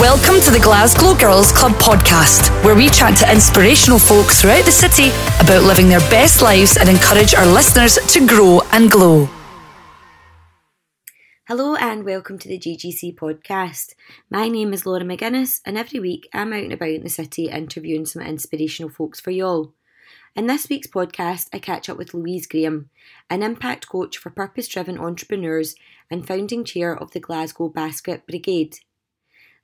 Welcome to the Glasgow Girls Club podcast, where we chat to inspirational folk throughout the city about living their best lives and encourage our listeners to grow and glow. Hello and welcome to the GGC podcast. My name is Laura McGuinness, and every week I'm out and about in the city interviewing some inspirational folks for y'all. In this week's podcast, I catch up with Louise Graham, an impact coach for purpose driven entrepreneurs and founding chair of the Glasgow Basket Brigade.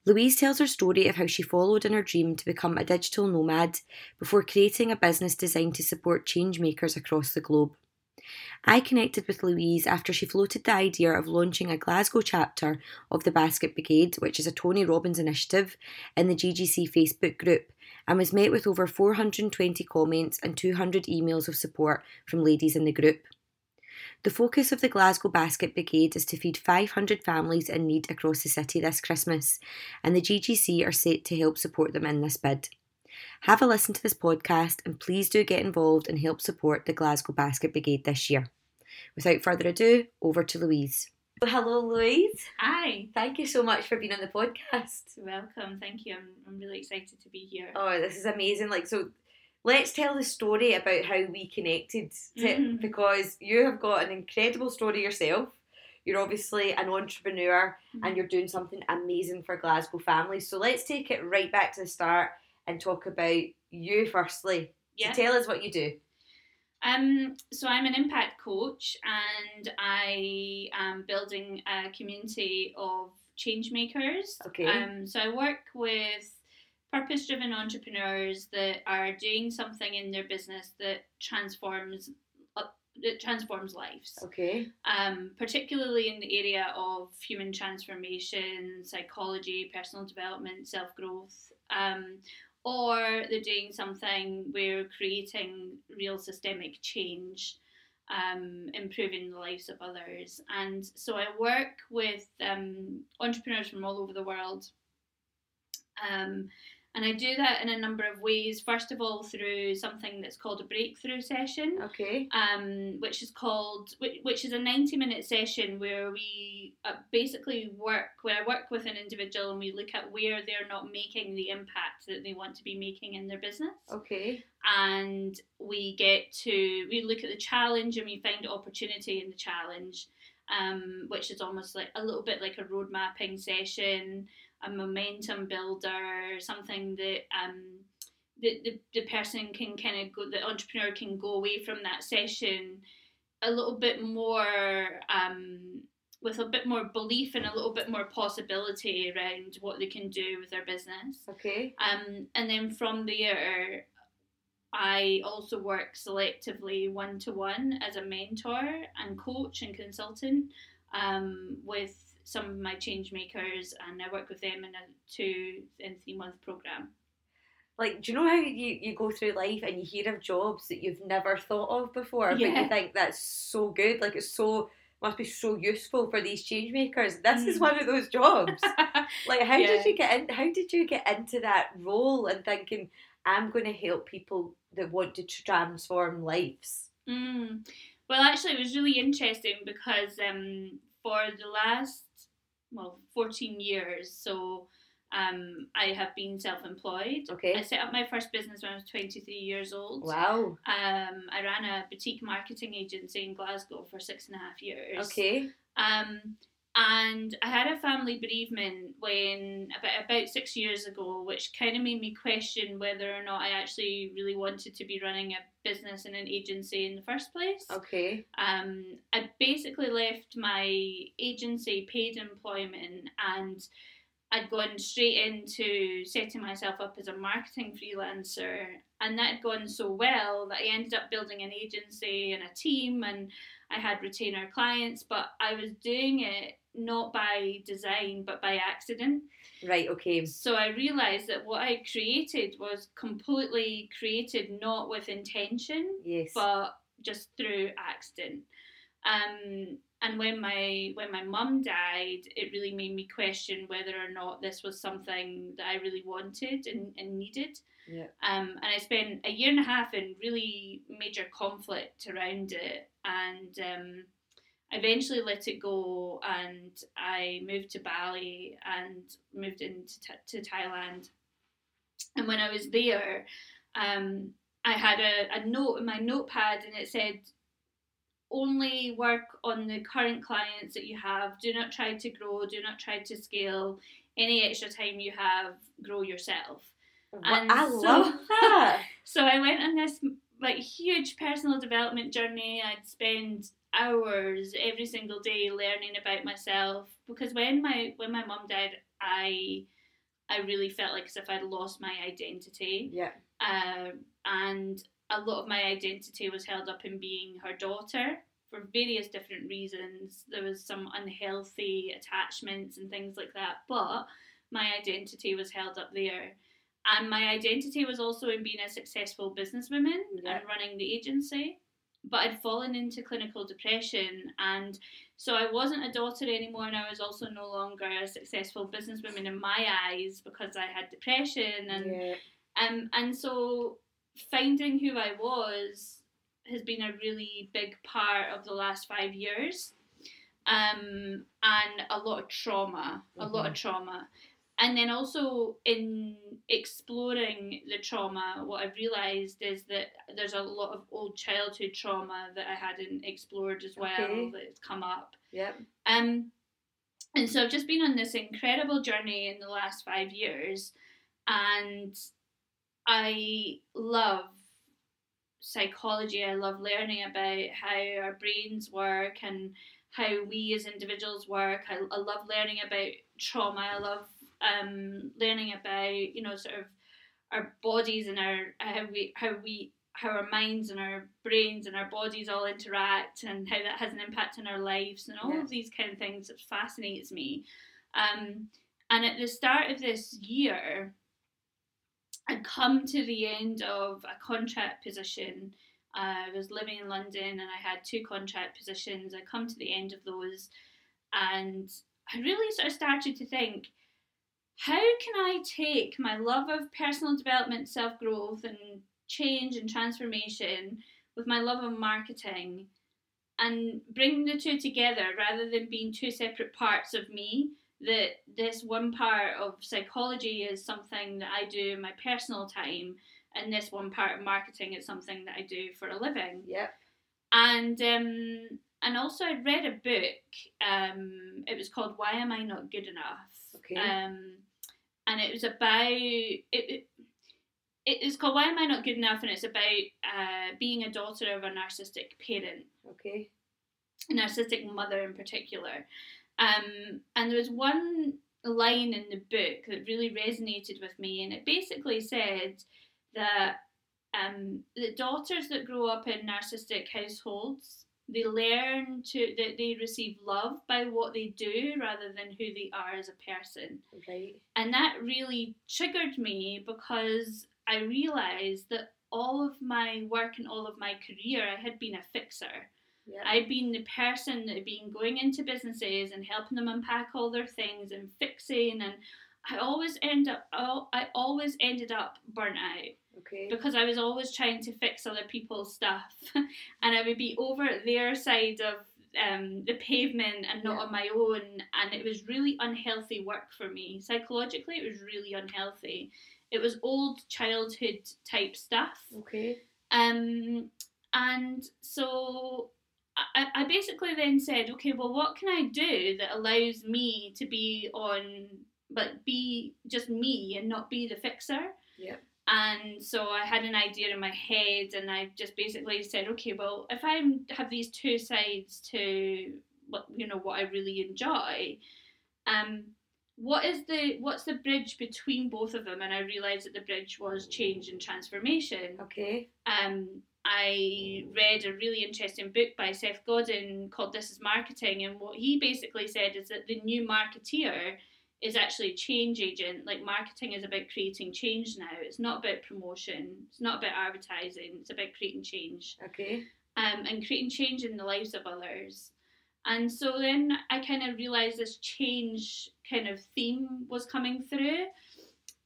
Louise tells her story of how she followed in her dream to become a digital nomad before creating a business designed to support changemakers across the globe. I connected with Louise after she floated the idea of launching a Glasgow chapter of the Basket Brigade, which is a Tony Robbins initiative, in the GGC Facebook group, and was met with over 420 comments and 200 emails of support from ladies in the group. The focus of the Glasgow Basket Brigade is to feed 500 families in need across the city this Christmas, and the GGC are set to help support them in this bid. Have a listen to this podcast and please do get involved and help support the Glasgow Basket Brigade this year. Without further ado, over to Louise. Hello, Louise. Hi. Thank you so much for being on the podcast. Welcome. Thank you. I'm, I'm really excited to be here. Oh, this is amazing. Like, so let's tell the story about how we connected to, Mhm. because you have got an incredible story yourself. You're obviously an entrepreneur and you're doing something amazing for Glasgow families. So let's take it right back to the start and talk about you firstly. Yeah. So tell us what you do. Um, so I'm an impact coach and I am building a community of change makers. Okay. Um, so I work with purpose driven entrepreneurs that are doing something in their business that transforms uh, that transforms lives. Okay. um, particularly in the area of human transformation, psychology, personal development, self growth, um, or they're doing something where creating real systemic change, um, improving the lives of others. And so I work with um, entrepreneurs from all over the world. And I do that in a number of ways. First of all, through something that's called a breakthrough session Okay. um, which is called which, which is a 90 minute session where we uh, basically work where I work with an individual and we look at where they're not making the impact that they want to be making in their business Okay. and we get to we look at the challenge and we find opportunity in the challenge um, which is almost like a little bit like a road mapping session a momentum builder something that um, the, the, the person can kind of go the entrepreneur can go away from that session a little bit more um, with a bit more belief and a little bit more possibility around what they can do with their business Okay. um, and then from there, I also work selectively one to one as a mentor and coach and consultant um, with some of my change makers, and I work with them in a two and three month program. Like, do you know how you, you go through life and you hear of jobs that you've never thought of before, but you think that's so good, like it's so must be so useful for these change makers. This is Mm. one of those jobs. Like, how Yeah. did you get in? How did you get into that role and thinking I'm going to help people that want to transform lives? Mm. Well, actually, it was really interesting because um, for the last, well, 14 years, so um, I have been self employed. Okay. I set up my first business when I was 23 years old. Wow. Um, I ran a boutique marketing agency in Glasgow for six and a half years. Okay. Um, and I had a family bereavement when about about six years ago, which kind of made me question whether or not I actually really wanted to be running a business and an agency in the first place. Okay. Um, I basically left my agency paid employment and I'd gone straight into setting myself up as a marketing freelancer, and that had gone so well that I ended up building an agency and a team, and I had retainer clients, but I was doing it not by design but by accident. Right. Okay. So I realised that what I created was completely created not with intention, Yes. but just through accident. Um, and when my when my mum died, it really made me question whether or not this was something that I really wanted and, and needed. Yeah. Um, and I spent a year and a half in really major conflict around it, and um, eventually let it go and I moved to Bali and moved into to Thailand. And when I was there, um, I had a, a note in my notepad and it said, only work on the current clients that you have. Do not try to grow, do not try to scale. Any extra time you have, grow yourself. And I so, love that. so I went on this like huge personal development journey. I'd spend hours every single day learning about myself because when my when my mum died, I I really felt like as if I'd lost my identity. Yeah. Um, and a lot of my identity was held up in being her daughter for various different reasons. There was some unhealthy attachments and things like that, but my identity was held up there. And my identity was also in being a successful businesswoman yeah. and running the agency. But I'd fallen into clinical depression, and so I wasn't a daughter anymore, and I was also no longer a successful businesswoman in my eyes because I had depression, and yeah. um, and so finding who I was has been a really big part of the last five years. Um, and a lot of trauma, a mm-hmm. lot of mm-hmm. trauma. And then also in exploring the trauma, what I've realised is that there's a lot of old childhood trauma that I hadn't explored as well okay. that's come up. Yep. Um, and so I've just been on this incredible journey in the last five years, and I love psychology. I love learning about how our brains work and how we as individuals work. I, I love learning about trauma. I love um, learning about you know sort of our bodies and our how we how we how our minds and our brains and our bodies all interact and how that has an impact on our lives and all yeah. of these kind of things that fascinates me. Um, and at the start of this year, I'd come to the end of a contract position. Uh, I was living in London and I had two contract positions. I come to the end of those, and I really sort of started to think, how can I take my love of personal development, self growth, and change and transformation with my love of marketing and bring the two together rather than being two separate parts of me that this one part of psychology is something that I do in my personal time, and this one part of marketing is something that I do for a living. Yep. And um, and also I read a book. Um, it was called Why Am I Not Good Enough? Okay. Um, and it was about it, it it's called Why Am I Not Good Enough? And it's about uh, being a daughter of a narcissistic parent. Okay. A narcissistic mother in particular. Um, and there was one line in the book that really resonated with me, and it basically said that um, the daughters that grow up in narcissistic households they learn to that they receive love by what they do rather than who they are as a person. Right. And that really triggered me because I realized that all of my work and all of my career I had been a fixer. Yeah. I'd been the person that had been going into businesses and helping them unpack all their things and fixing and I always end up I always ended up burnt out. Okay. Because I was always trying to fix other people's stuff and I would be over at their side of um, the pavement and not yeah. on my own and it was really unhealthy work for me. Psychologically it was really unhealthy. It was old childhood type stuff. Okay. Um and so I, I basically then said, okay, well, what can I do that allows me to be on, but be just me and not be the fixer? Yeah. And so I had an idea in my head, and I just basically said, okay, well, if I have these two sides to what you know what I really enjoy, um, what is the what's the bridge between both of them? And I realised that the bridge was change and transformation. Okay. Um, I read a really interesting book by Seth Godin called This is Marketing, and what he basically said is that the new marketeer is actually a change agent. Like marketing is about creating change now. It's not about promotion. It's not about advertising. It's about creating change. Okay. Um, and creating change in the lives of others. And so then I kind of realized this change kind of theme was coming through.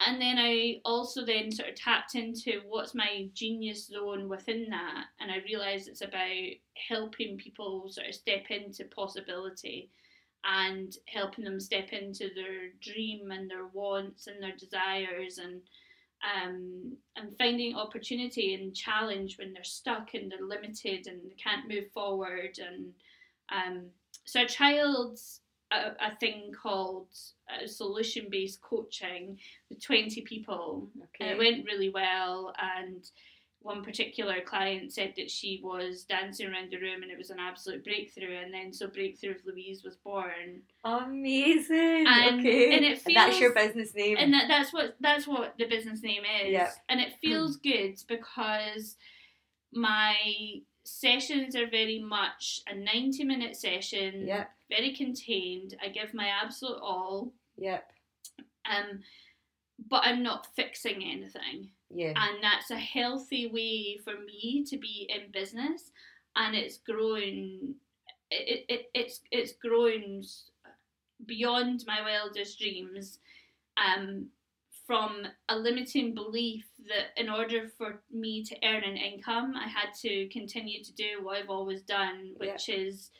And then I also then sort of tapped into what's my genius zone within that, and I realised it's about helping people sort of step into possibility and helping them step into their dream and their wants and their desires and um, and finding opportunity and challenge when they're stuck and they're limited and they can't move forward. And um, so a child's a, a thing called uh, solution based coaching with 20 people. Okay. And it went really well. And one particular client said that she was dancing around the room and it was an absolute breakthrough. And then so Breakthrough of Louise was born. Amazing. And- okay. and it that's your business name. And that, that's what that's what the business name is. Yep. And it feels good because my sessions are very much a 90 minute session Yep. very contained i give my absolute all Yep. um, but I'm not fixing anything. Yeah. And that's a healthy way for me to be in business, and it's growing. It, it, it's it's growing beyond my wildest dreams, um, from a limiting belief that in order for me to earn an income, I had to continue to do what I've always done, which is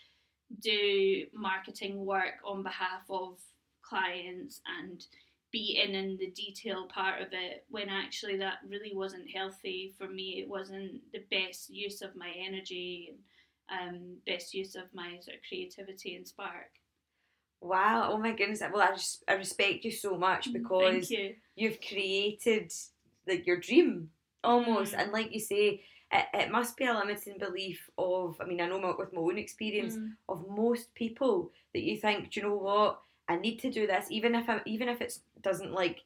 do marketing work on behalf of clients and be in in the detail part of it when actually that really wasn't healthy for me. It wasn't the best use of my energy and um, best use of my sort of creativity and spark Wow. Oh my goodness. Well, I, res- I respect you so much because you you've created like your dream almost Mm. and like you say it, it must be a limiting belief of i mean i know my, with my own experience Mm. of most people that you think do you know what i need to do this even if i even if it doesn't like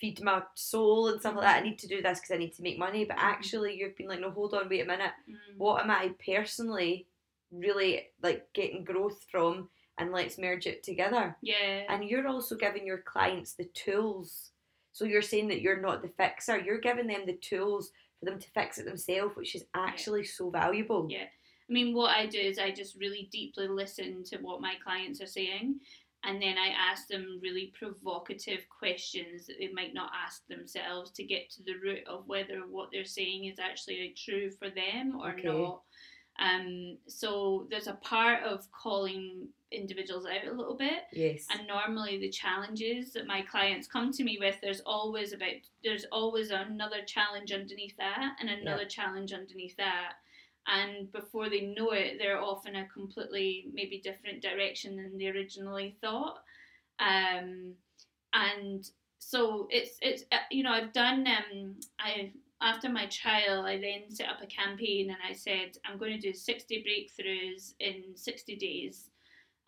feed my soul and stuff like that i need to do this because i need to make money but Mhm. actually you've been like no hold on wait a minute Mm. what am i personally really like getting growth from and let's merge it together yeah and you're also giving your clients the tools. So you're saying that you're not the fixer, you're giving them the tools for them to fix it themselves, which is actually so valuable. Yeah. I mean, what I do is I just really deeply listen to what my clients are saying, and then I ask them really provocative questions that they might not ask themselves to get to the root of whether what they're saying is actually true for them or Okay. not. Um, so there's a part of calling individuals out a little bit, Yes. and normally the challenges that my clients come to me with there's always about there's always another challenge underneath that and another challenge underneath that. And before they know it they're off in a completely maybe different direction than they originally thought. Um, and so it's it's uh, you know I've done um I after my trial I then set up a campaign and I said I'm going to do 60 breakthroughs in 60 days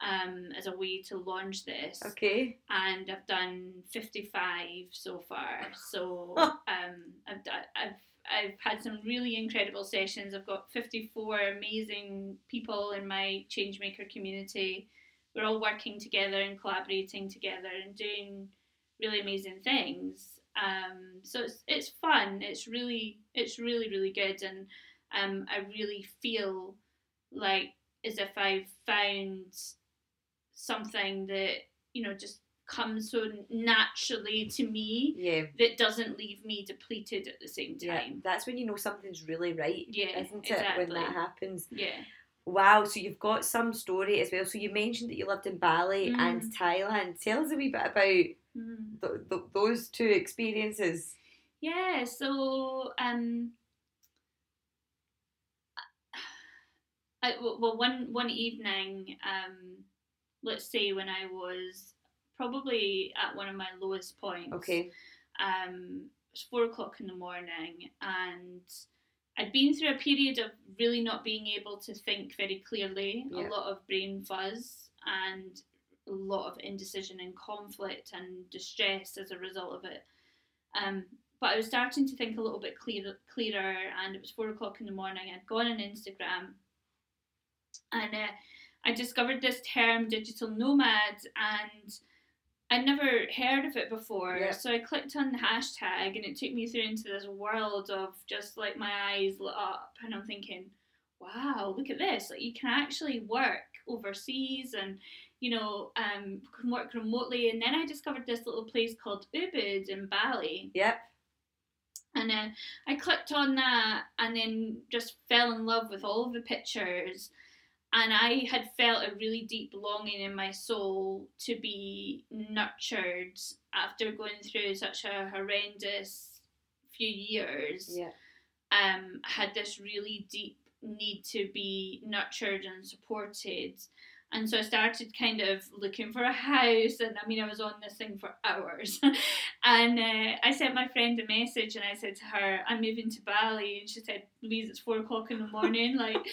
um, as a way to launch this okay. and I've done 55 so far. So um, I've, I've I've had some really incredible sessions. I've got 54 amazing people in my Changemaker community. We're all working together and collaborating together and doing really amazing things. Um, so it's it's fun. It's really it's really really good, and um, I really feel like as if I've found something that you know just comes so naturally to me Yeah. that doesn't leave me depleted at the same time. Yeah. That's when you know something's really right. Yeah, Isn't it? When that happens. Yeah. Wow, so you've got some story as well. So you mentioned that you lived in Bali and Mm. Thailand. Tell us a wee bit about Mhm. th- th- those two experiences. Yeah, so um I, well one one evening um let's say when I was probably at one of my lowest points Okay. um, it was four o'clock in the morning, and I'd been through a period of really not being able to think very clearly, Yeah. a lot of brain fuzz, and a lot of indecision and conflict and distress as a result of it. Um, but I was starting to think a little bit clear, clearer, and it was four o'clock in the morning. I'd gone on Instagram, and uh, I discovered this term, digital nomad, and I'd never heard of it before. Yeah. So I clicked on the hashtag and it took me through into this world of just like my eyes lit up and I'm thinking, wow, look at this. Like you can actually work overseas and you know, um, can work remotely. And then I discovered this little place called Ubud in Bali. Yep. And then I clicked on that and then just fell in love with all of the pictures. And I had felt a really deep longing in my soul to be nurtured after going through such a horrendous few years. Yeah. Um, had this really deep need to be nurtured and supported. And so I started kind of looking for a house, and I mean, I was on this thing for hours. and uh, I sent my friend a message, and I said to her, "I'm moving to Bali," and she said, "Louise, it's four o'clock in the morning. Like,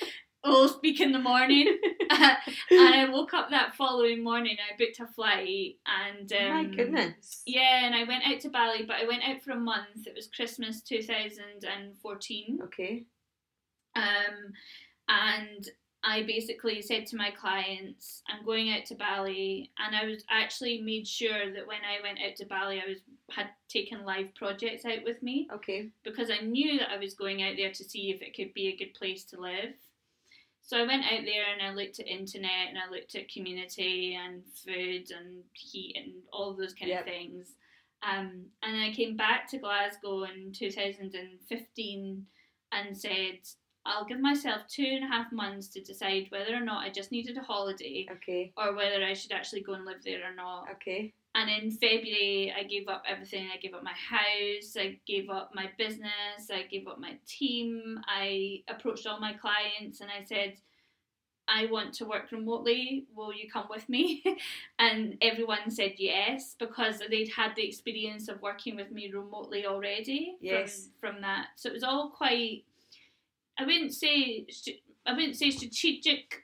we'll speak in the morning." and I woke up that following morning. I booked a flight, and um, Oh My goodness. yeah, and I went out to Bali, but I went out for a month. It was Christmas 2014. Okay. Um, and I basically said to my clients, I'm going out to Bali, and I was actually made sure that when I went out to Bali, I was had taken live projects out with me Okay. because I knew that I was going out there to see if it could be a good place to live. So I went out there and I looked at internet and I looked at community and food and heat and all of those kind Yep. of things. Um, and then I came back to Glasgow in 2015 and said, I'll give myself two and a half months to decide whether or not I just needed a holiday Okay. or whether I should actually go and live there or not. Okay. And in February, I gave up everything. I gave up my house, I gave up my business, I gave up my team. I approached all my clients and I said, I want to work remotely. Will you come with me? and everyone said yes because they'd had the experience of working with me remotely already Yes. from, from that. So it was all quite, I wouldn't say, I wouldn't say strategic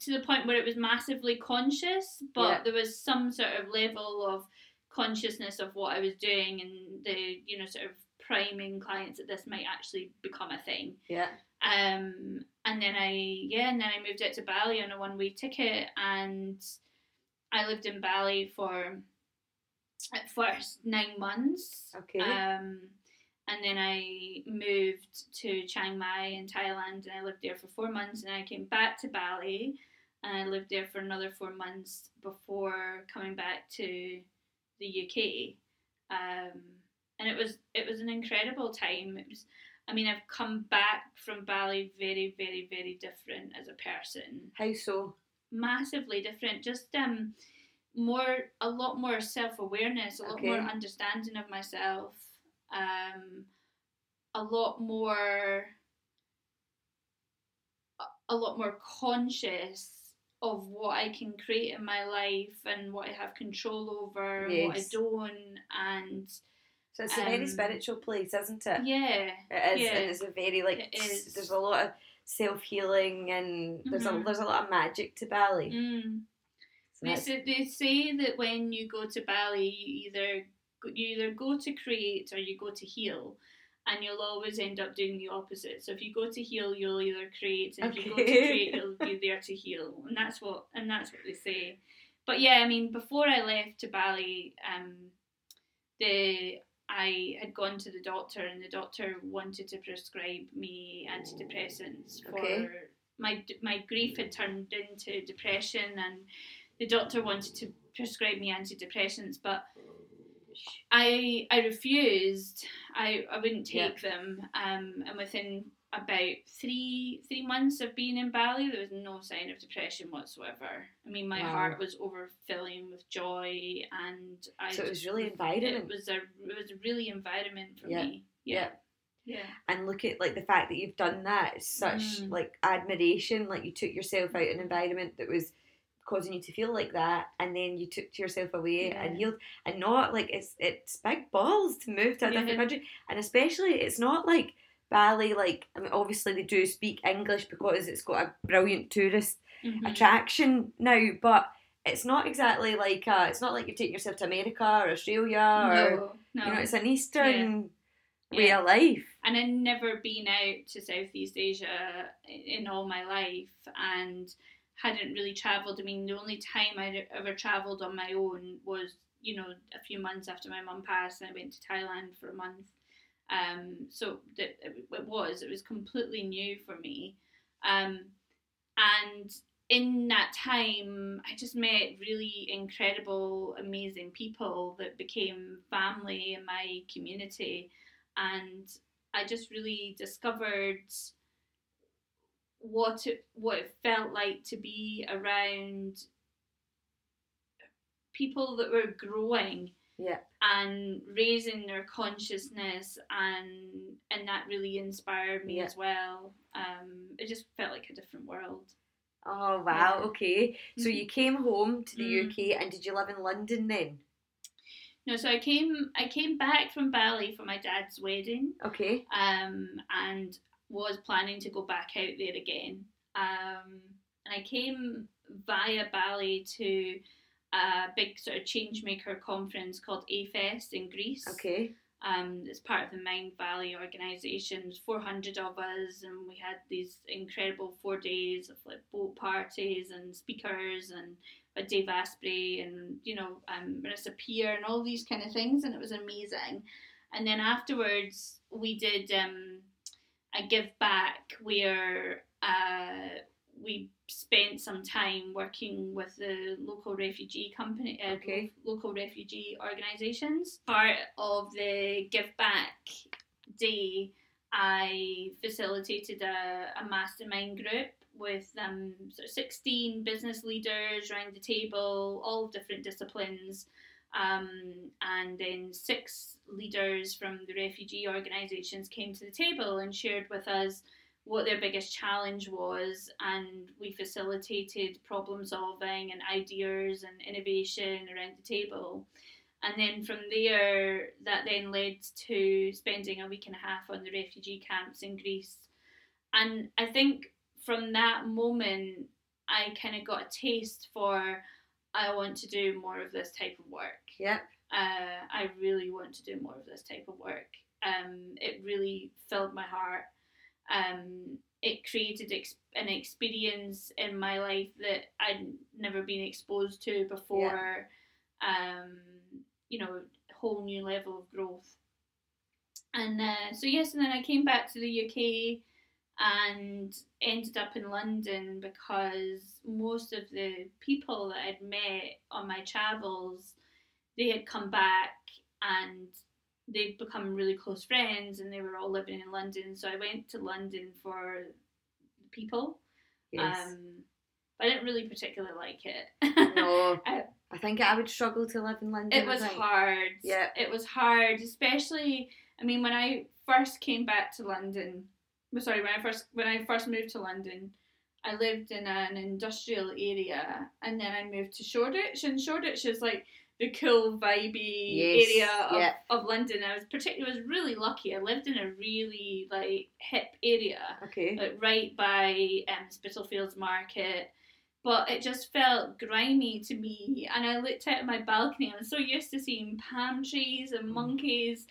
to the point where it was massively conscious, but Yeah. there was some sort of level of consciousness of what I was doing and the, you know, sort of priming clients that this might actually become a thing. Yeah. Um, and then I, yeah, and then I moved out to Bali on a one way ticket and I lived in Bali for at first nine months. Okay. Um, and then I moved to Chiang Mai in Thailand and I lived there for four months and I came back to Bali and I lived there for another four months before coming back to the UK. Um, and it was it was an incredible time. It was I mean I've come back from Bali very, very, very different as a person How so? massively different. Just um, more, a lot more self awareness, a lot more understanding of myself, um, a lot more, a- a lot more conscious of what I can create in my life and what I have control over, and what I don't, and So it's a very Um, spiritual place, isn't it? yeah, It is, Yeah. and it's a very like there's a lot of self healing and there's a Mhm. there's a lot of magic to Bali. mm. So They say, they say that when you go to Bali, you either you either go to create or you go to heal, and you'll always end up doing the opposite. So if you go to heal, you'll either create, and if you go to create, you'll be there to heal, and that's what and that's what they say. But yeah, I mean, before I left to Bali, um, the I had gone to the doctor, and the doctor wanted to prescribe me antidepressants for Okay. my my grief had turned into depression, and the doctor wanted to prescribe me antidepressants, but I I refused. I, I wouldn't take them. Um, and within about three three months of being in Bali, there was no sign of depression whatsoever. I mean, my Wow. heart was overfilling with joy, and I. So it was really environment. It was a it was a really environment for Yeah. me. Yeah. Yeah. and look at like the fact that you've done that it's such Mm. like admiration like you took yourself out an environment that was causing you to feel like that and then you took to yourself away Yeah. and healed and not like it's it's big balls to move to a different Yeah. country and especially it's not like Bali like I mean obviously they do speak English because it's got a brilliant tourist Mhm. attraction now but it's not exactly like uh, it's not like you're taking yourself to America or Australia or No, no. you know it's an eastern way Yeah. of life and I've never been out to Southeast Asia in all my life and hadn't really travelled. I mean, the only time I'd ever travelled on my own was, you know, a few months after my mum passed and I went to Thailand for a month. Um, so that it, it was, it was completely new for me. Um, and in that time, I just met really incredible, amazing people that became family in my community, and I just really discovered what it what it felt like to be around people that were growing Yeah. and raising their consciousness and and that really inspired me Yeah. as well um it just felt like a different world Oh wow. Yeah. Okay. So Mhm. you came home to the Mm. UK, and did you live in London then? no so i came i came back from bali for my dad's wedding Okay. um and was planning to go back out there again um and i came via bali to a big sort of change maker conference called AFest in Greece. Okay. Um, it's part of the Mindvalley organisation. There's 400 of us, and we had these incredible four days of like boat parties and speakers and a Dave Asprey and you know um, Marissa Peer and all these kind of things, and it was amazing. And then afterwards, we did um, a give back where uh, we spent some time working with the local refugee company, uh, Okay. lo- local refugee organisations. Part of the give back day, I facilitated a, a mastermind group with um, sort of 16 business leaders around the table, all different disciplines, um, and then six leaders from the refugee organisations came to the table and shared with us what their biggest challenge was, and we facilitated problem solving and ideas and innovation around the table. And then from there, that then led to spending a week and a half on the refugee camps in Greece. And I think from that moment, I kind of got a taste for I want to do more of this type of work. Yep. Uh, I really want to do more of this type of work. Um, it really filled my heart. Um, it created ex- an experience in my life that I'd never been exposed to before. Um, you know, a whole new level of growth. And uh, so yes, and then I came back to the UK and ended up in London because most of the people that I'd met on my travels, they had come back and they'd become really close friends and they were all living in London. So I went to London for the people. Yes. Um, but I didn't really particularly like it. no. I- I think I would struggle to live in London. it was hard. Yeah. It was hard, especially I mean when I first came back to London sorry, when I first when I first moved to London, I lived in an industrial area and then I moved to Shoreditch and Shoreditch is like the cool vibey Yes, area of, of London. I was particularly was really lucky. I lived in a really like hip area Okay. like right by um, Spitalfields Market. But it just felt grimy to me, and I looked out of my balcony. I was so used to seeing palm trees and Mm. monkeys,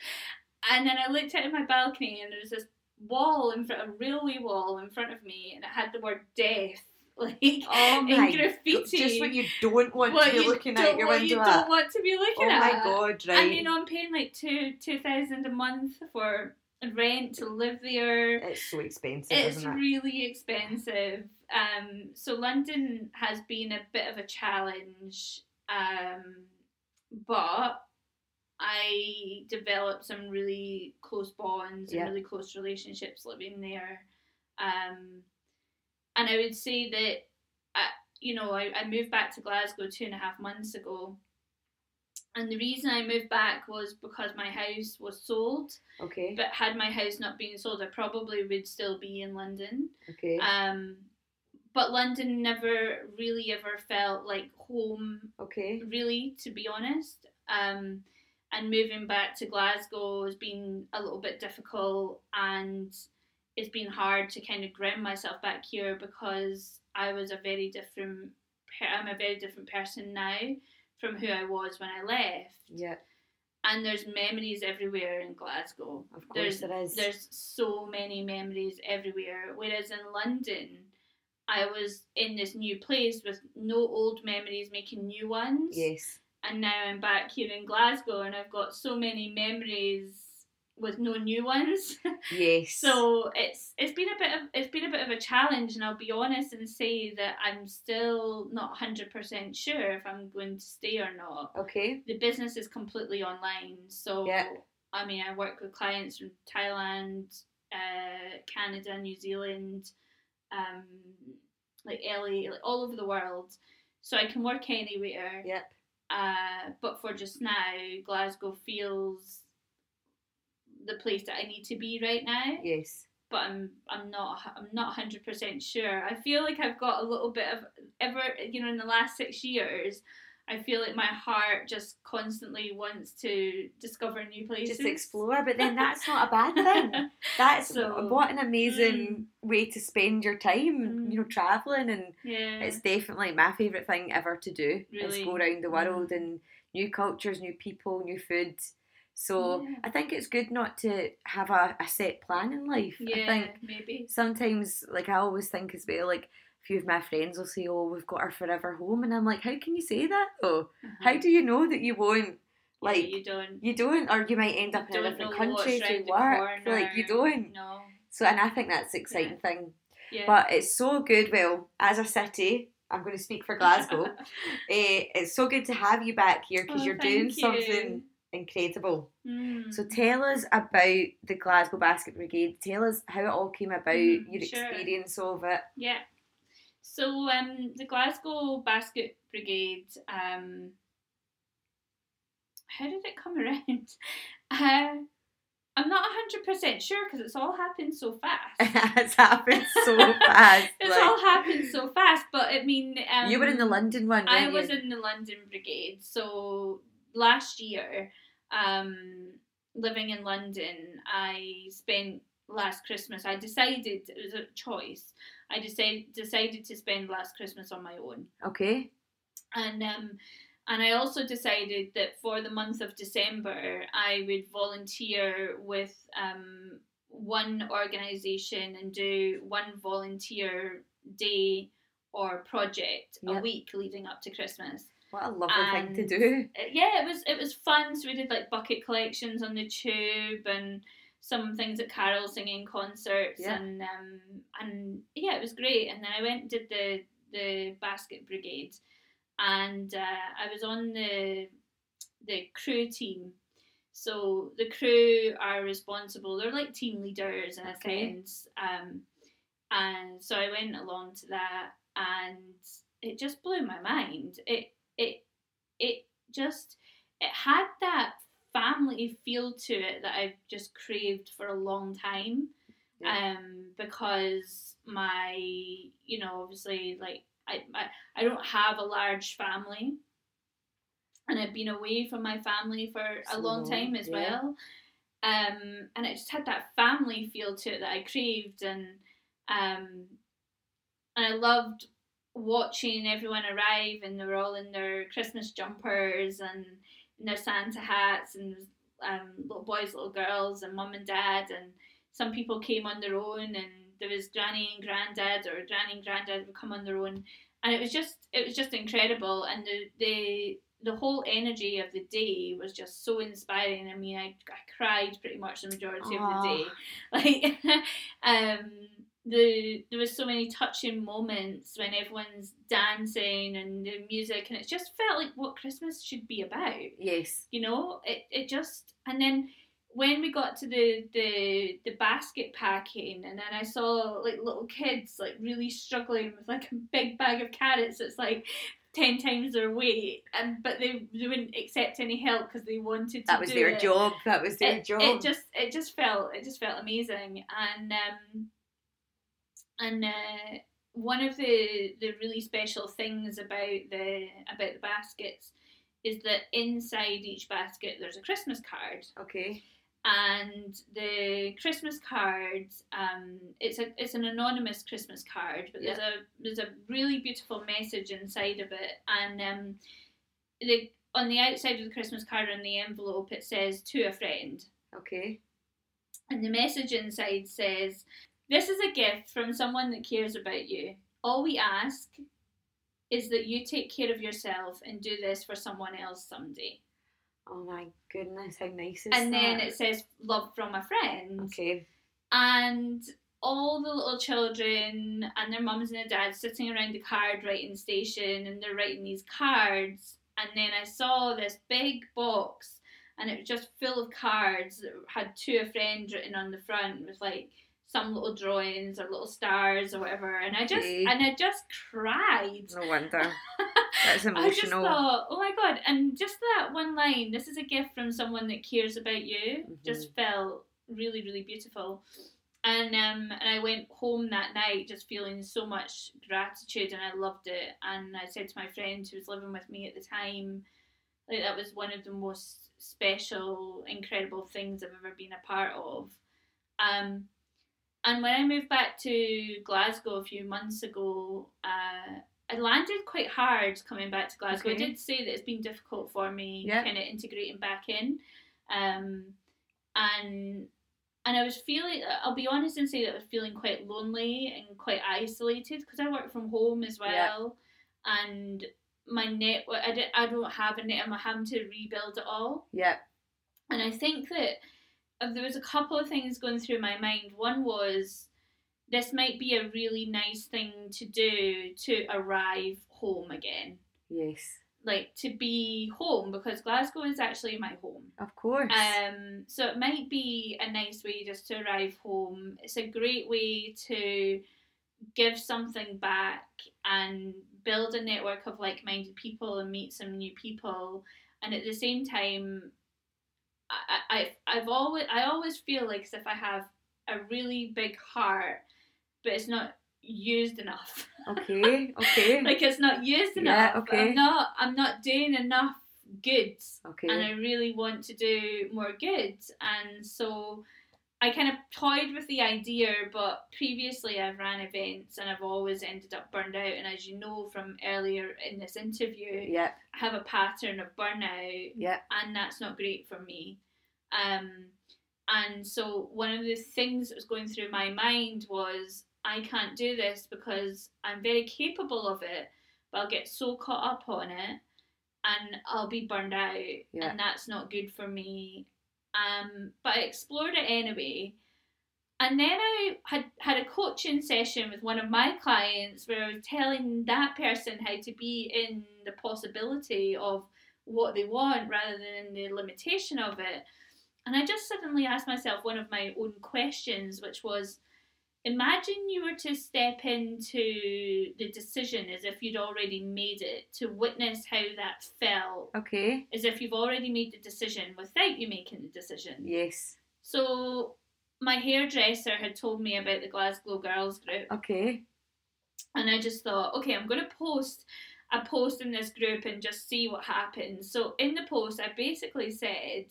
and then I looked out of my balcony, and there was this wall in front, a railway wall in front of me, and it had the word "death" like Oh in my graffiti. Just what you don't want What to be looking at your what window you at. don't want to be looking oh at. my god, right. And you know, I'm paying like two two thousand a month for rent to live there. it's so expensive, It's isn't it? really expensive. Um, so London has been a bit of a challenge, um, but I developed some really close bonds Yeah. and really close relationships living there. Um, and I would say that, I, you know, I, I moved back to Glasgow two and a half months ago. And the reason I moved back was because my house was sold. okay. But had my house not been sold, I probably would still be in London. okay. Um, but London never really ever felt like home, okay. really, to be honest. Um, and moving back to Glasgow has been a little bit difficult, and it's been hard to kind of ground myself back here because I was a very different. I'm a very different person now from who I was when I left. Yeah, And there's memories everywhere in Glasgow. of course There's there is. there's so many memories everywhere. Whereas in London, I was in this new place with no old memories, making new ones. Yes. And now I'm back here in Glasgow, and I've got so many memories with no new ones. Yes. so it's it's been a bit of it's been a bit of a challenge, and I'll be honest and say that I'm still not hundred percent sure if I'm going to stay or not. okay. The business is completely online, so Yeah. I mean I work with clients from Thailand, uh, Canada, New Zealand, um, like LA, like all over the world. So I can work anywhere. Yep. Uh, but for just now, Glasgow feels the place that I need to be right now. Yes. But I'm I'm not I'm not hundred percent sure. I feel like I've got a little bit of ever you know in the last six years. I feel like my heart just constantly wants to discover new places. Just explore, but then that's not a bad thing. That's So, what an amazing way to spend your time, you know, Mm. traveling and yeah. it's definitely my favourite thing ever to do is Really? go around the world Mm. and new cultures, new people, new food. So Yeah. I think it's good not to have a, a set plan in life. yeah, I think maybe. sometimes like I always think as well, like few of my friends will say, Oh, we've got our forever home and I'm like, How can you say that though? How Uh-huh. do you know that you won't Yeah, like you don't you don't or you might end up in a different country to work. Like you don't. No. So and I think that's the exciting thing. Yeah. But it's so good. Well, as a city, I'm going to speak for Glasgow. eh, it's so good to have you back here because Oh, you're doing thank something incredible. Mm. So tell us about the Glasgow Basket Brigade. Tell us how it all came about, Mhm, your sure. experience of it. Yeah. So um, the Glasgow Basket Brigade, um, how did it come around? Uh, I'm not hundred percent sure because it's all happened so fast. it's happened so fast. it's like, all happened so fast, but I mean, um, you were in the London one, I weren't was in the London Brigade. So last year, um, living in London, I spent last Christmas. I decided it was a choice. I decided decided to spend last Christmas on my own, Okay. and um, and I also decided that for the month of December, I would volunteer with um, one organisation and do one volunteer day or project a week leading up to Christmas. What a lovely thing to do. Yeah, it was it was fun. So we did like bucket collections on the tube and some things at carol singing concerts Yeah. and um and yeah, it was great. And then I went and did the the basket brigade, and uh, I was on the the crew team. So the crew are responsible. They're like team leaders in a Okay. sense. Um, and so I went along to that, and it just blew my mind. It it it just it had that family feel to it that I've just craved for a long time. Yeah. Um, because my you know obviously like I, I I don't have a large family, and I've been away from my family for a So long long, time as yeah. well. Um, and it just had that family feel to it that I craved, and um, and I loved watching everyone arrive, and they were all in their Christmas jumpers and their Santa hats, and um, little boys, little girls, and mum and dad, and some people came on their own, and there was granny and granddad, or granny and granddad would come on their own, and it was just it was just incredible, and the the the whole energy of the day was just so inspiring. I mean, I, I cried pretty much the majority of the day. Like, um, the there was so many touching moments when everyone's dancing and the music, and it just felt like what Christmas should be about. Yes. You know, it it just and then when we got to the the the basket packing and then I saw like little kids like really struggling with like a big bag of carrots that's like 10 times their weight and but they, they wouldn't accept any help because they wanted to That was their it. job. That was their it, job. it just it just felt it just felt amazing and um and uh, one of the the really special things about the about the baskets is that inside each basket there's a Christmas card okay. and the Christmas card um, it's a it's an anonymous Christmas card but there's a there's a really beautiful message inside of it and um, the on the outside of the Christmas card on the envelope it says to a friend Okay. and the message inside says, This is a gift from someone that cares about you. All we ask is that you take care of yourself and do this for someone else someday. Oh my goodness, how nice is and that? then it says love from a friend. Okay. and all the little children and their mums and their dads sitting around the card writing station and they're writing these cards and then I saw this big box and it was just full of cards that had to a friend written on the front with like some little drawings or little stars or whatever and I just Okay. and I just cried No wonder. That's emotional. I just thought, oh my god, and just that one line, this is a gift from someone that cares about you, just Mm-hmm. felt really, really beautiful. And um, and I went home that night just feeling so much gratitude, and I loved it. And I said to my friend who was living with me at the time, like that was one of the most special, incredible things I've ever been a part of. Um, and when I moved back to Glasgow a few months ago, uh, I landed quite hard coming back to Glasgow. I did say that it's been difficult for me Yeah. kind of integrating back in. Um, and and I was feeling, I'll be honest and say that I was feeling quite lonely and quite isolated because I work from home as well. And my network, I, did, I don't have a net, I'm having to rebuild it all. Yeah. And I think that there was a couple of things going through my mind. One was this might be a really nice thing to do to arrive home again. Yes. Like to be home because Glasgow is actually my home. Of course. Um, so it might be a nice way just to arrive home. It's a great way to give something back and build a network of like-minded people and meet some new people. And at the same time, I, I I've always I always feel like as if I have a really big heart, but it's not used enough. okay. Okay. like it's not used enough. Yeah, okay. I'm not I'm not doing enough good okay. and I really want to do more good. And so I kind of toyed with the idea, but previously I've ran events and I've always ended up burned out. And as you know from earlier in this interview, Yep. I have a pattern of burnout, Yep. and that's not great for me. Um, and so one of the things that was going through my mind was I can't do this because I'm very capable of it, but I'll get so caught up on it and I'll be burned out, Yeah. and that's not good for me. Um, but I explored it anyway. And then I had had a coaching session with one of my clients where I was telling that person how to be in the possibility of what they want rather than the limitation of it. And I just suddenly asked myself one of my own questions, which was imagine you were to step into the decision as if you'd already made it, to witness how that felt, Okay. as if you've already made the decision without you making the decision. Yes. So my hairdresser had told me about the Glasgow Girls group Okay. and I just thought, okay, I'm going to post a post in this group and just see what happens. So in the post, I basically said,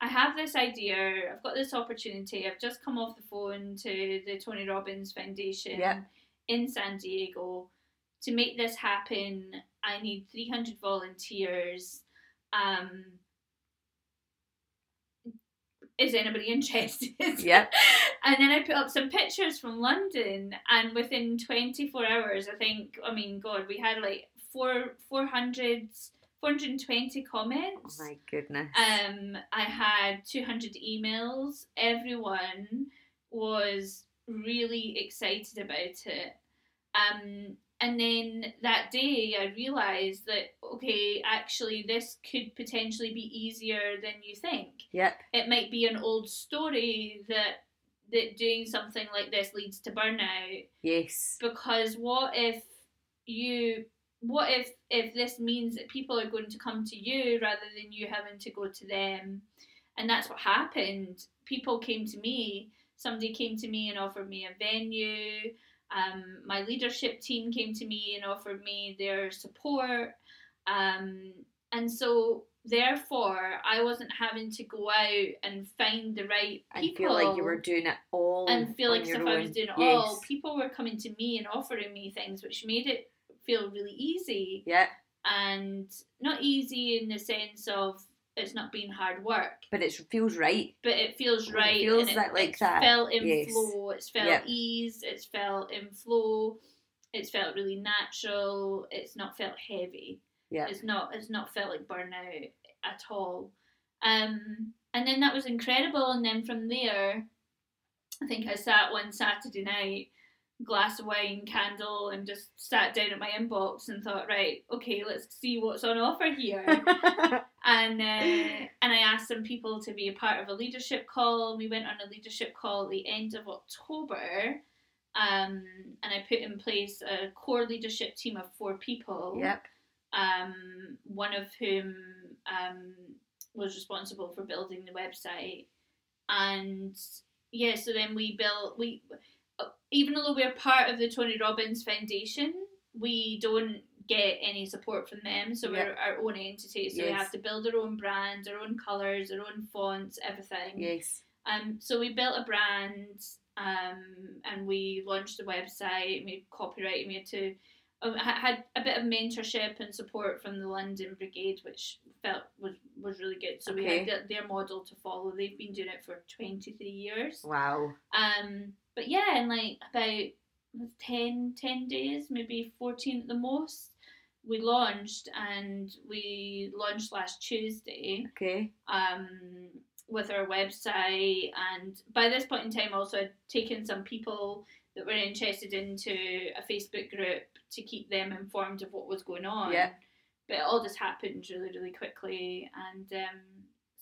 I have this idea, I've got this opportunity, I've just come off the phone to the Tony Robbins Foundation Yeah. in San Diego. To make this happen, I need 300 volunteers. Um, is anybody interested? Yeah. And then I put up some pictures from London, and within 24 hours, I think, I mean, God, we had like four, 400, 420 comments. Oh my goodness. Um, I had 200 emails. Everyone was really excited about it. Um, and then that day, I realised that, okay, actually, this could potentially be easier than you think yep. it might be an old story that that doing something like this leads to burnout Yes. because what if you what if if this means that people are going to come to you rather than you having to go to them? And that's what happened. People came to me. Somebody came to me and offered me a venue. Um, my leadership team came to me and offered me their support. Um, and so therefore i wasn't having to go out and find the right I people feel like you were doing it all and feel like if I was doing it yes. all. People were coming to me and offering me things, which made it feel really easy Yeah, and not easy in the sense of it's not being hard work, but it feels right. but it feels right. It feels that- like it's that, felt in yes. flow. It's felt Yep. ease. It's felt in flow. It's felt really natural. It's not felt heavy. Yeah. It's not. It's not felt like burnout at all. Um, and then that was incredible. And then from there, I think I sat one Saturday night, glass of wine, candle, and just sat down at my inbox and thought, right, okay, let's see what's on offer here. and uh, and I asked some people to be a part of a leadership call. We went on a leadership call at the end of October. Um, and I put in place a core leadership team of four people. Yep. Um, one of whom um, was responsible for building the website, and yeah, so then we built we even though we're part of the Tony Robbins Foundation, we don't get any support from them. So we're our own entity. So we have to build our own brand, our own colours, our own fonts, everything. Yes. Um, so we built a brand, um, and we launched the website. We copyright. We had to um, ha- had a bit of mentorship and support from the London Brigade, which felt was was really good. So we had their, their model to follow. They've been doing it for twenty three years. Wow. Um, but yeah, in like about 10, 10 days, maybe 14 at the most, we launched and we launched last Tuesday Okay. um, with our website. And by this point in time, also I'd taken some people that were interested into a Facebook group to keep them informed of what was going on. Yeah. But it all just happened really, really quickly. And um,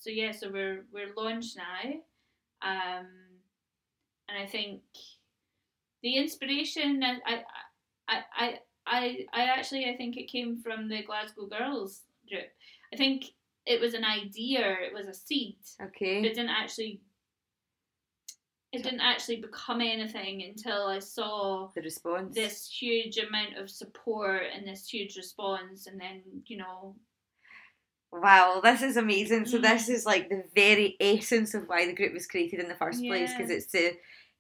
so yeah, so we're we're launched now. Um, and I think the inspiration I I I I I, actually I think it came from the Glasgow Girls group. I think it was an idea, it was a seed, but Okay. it didn't actually it didn't actually become anything until I saw The response. this huge amount of support and this huge response and then, you know, Wow, this is amazing. So Mm. this is like the very essence of why the group was created in the first place, because it's to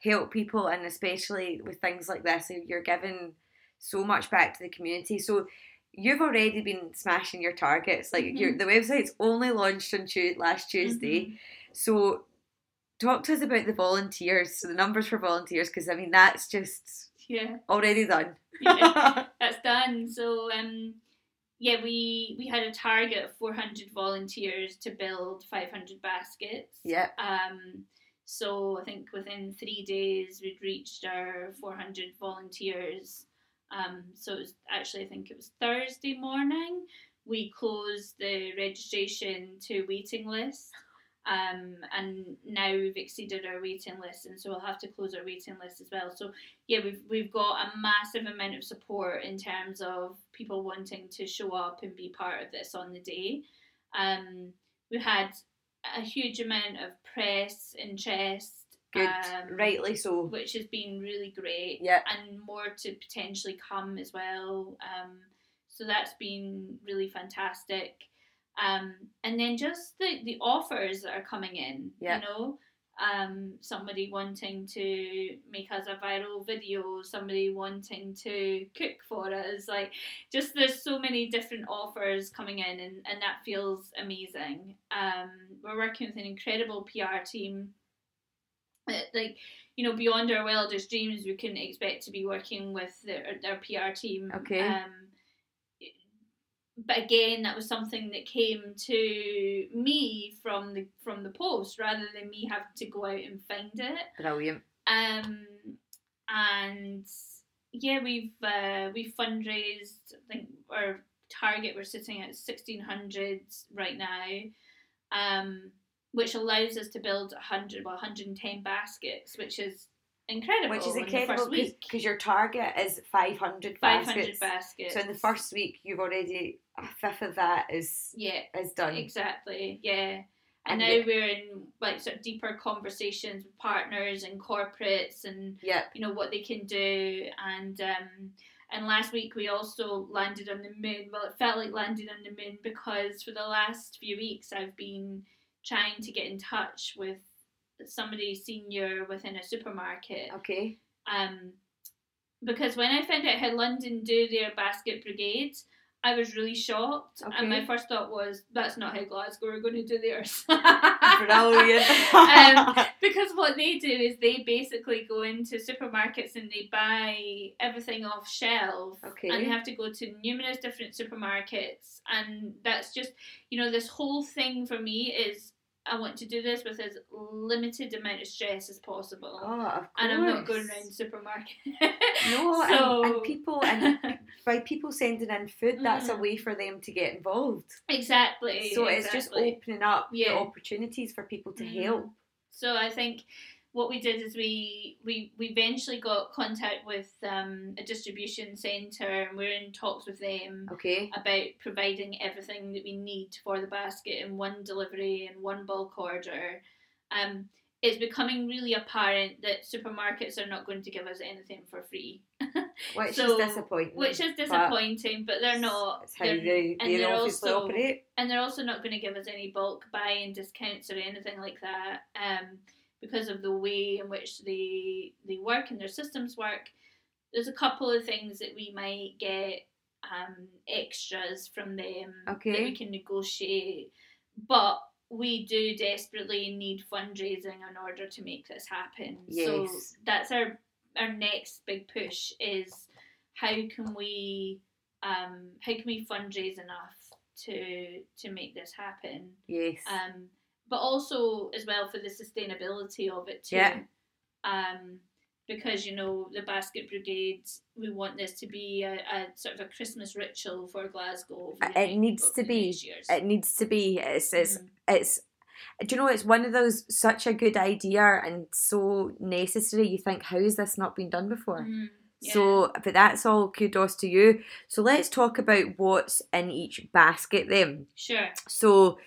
help people, and especially with things like this, you're giving so much back to the community. So you've already been smashing your targets. Like your Mhm. the website's only launched on Tu- last Tuesday. mhm. So talk to us about the volunteers. So the numbers for volunteers, because I mean that's just yeah. already done. Yeah. that's done. So um, yeah, we we had a target of 400 volunteers to build 500 baskets. Yeah. Um, so I think within three days we'd reached our 400 volunteers. Um, so it was actually I think it was Thursday morning. We closed the registration to waiting list. Um, and now we've exceeded our waiting list, and so we'll have to close our waiting list as well. So yeah, we've we've got a massive amount of support in terms of people wanting to show up and be part of this on the day. Um, we had a huge amount of press interest. Good. um, Rightly so. Which has been really great. Yep. And more to potentially come as well. Um, so that's been really fantastic. Um, and then just the, the offers that are coming in, Yep. you know, um, somebody wanting to make us a viral video, somebody wanting to cook for us, like just there's so many different offers coming in, and, and that feels amazing. Um, we're working with an incredible PR team. Uh, Like you know, beyond our wildest dreams, we couldn't expect to be working with their their PR team. Okay. Um, but again, that was something that came to me from the from the post rather than me having to go out and find it. Brilliant. Um, and yeah, we've uh, we've fundraised. I think our target we're sitting at sixteen hundred right now, um, which allows us to build hundred well hundred and ten baskets, which is incredible. Which is incredible because your target is 500 Five baskets. hundred baskets. So in the first week, you've already a fifth of that is yeah, is done. Exactly, yeah. And And, now the- we're in like sort of deeper conversations with partners and corporates and Yep. you know what they can do and um and last week we also landed on the moon. Well, it felt like landing on the moon because for the last few weeks I've been trying to get in touch with somebody senior within a supermarket. Okay. Um, because when I found out how London do their basket brigade, I was really shocked, and my first thought was, "That's not how Glasgow are going to do theirs." Brilliant. Um, because what they do is they basically go into supermarkets and they buy everything off shelf, Okay. and they have to go to numerous different supermarkets, and that's just you know this whole thing for me is I want to do this with as limited amount of stress as possible. oh, of course. And I'm not going around supermarket. No, so, and, and people and by people sending in food, that's a Mm. way for them to get involved. exactly. So it's just opening up Yeah. the opportunities for people to Mhm. help. So I think what we did is we we, we eventually got contact with um, a distribution centre and we're in talks with them Okay. about providing everything that we need for the basket in one delivery and one bulk order. Um, it's becoming really apparent that supermarkets are not going to give us anything for free, Which So- is disappointing. which is but disappointing. But, they're not. It's how they're- they, and they they're also- operate. and they're also not going to give us any bulk buy-in discounts or anything like that um, because of the way in which they they work and their systems work. There's a couple of things that we might get um, extras from them that we can negotiate, but we do desperately need fundraising in order to make this happen. So Yes. that's our our next big push is how can we um, how can we fundraise enough to to make this happen Yes. um, but also as well for the sustainability of it too Yeah. um, because you know the basket brigade we want this to be a, a sort of a christmas ritual for glasgow the It needs to be. it needs to be. It's it's Mhm. it's. Do you know it's one of those such a good idea and so necessary? You think how has this not been done before? Mhm. Yeah. So, but that's all kudos to you. So let's talk about what's in each basket then. sure So,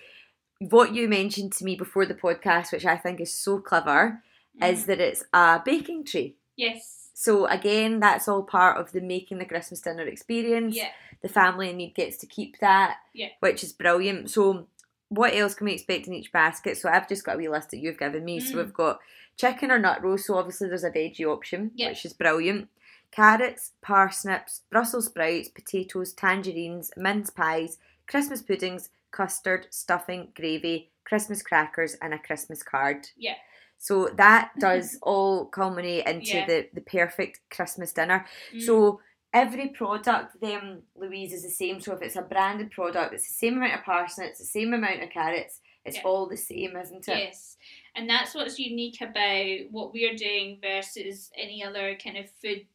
what you mentioned to me before the podcast, which I think is so clever, is Mhm. that it's a baking tray. yes So again, that's all part of the making the Christmas dinner experience. yeah The family in need gets to keep that, Yeah. which is brilliant. So, what else can we expect in each basket? So, I've just got a wee list that you've given me. So, Mm. we've got chicken or nut roast. So, obviously, there's a veggie option, Yeah. which is brilliant. Carrots, parsnips, Brussels sprouts, potatoes, tangerines, mince pies, Christmas puddings, custard, stuffing, gravy, Christmas crackers, and a Christmas card. Yeah. So that does all culminate into Yeah. the, the perfect Christmas dinner. Mm. So every product then, Louise, is the same. So if it's a branded product, it's the same amount of parsnips, the same amount of carrots. It's Yeah. all the same, isn't it? Yes, and that's what's unique about what we're doing versus any other kind of food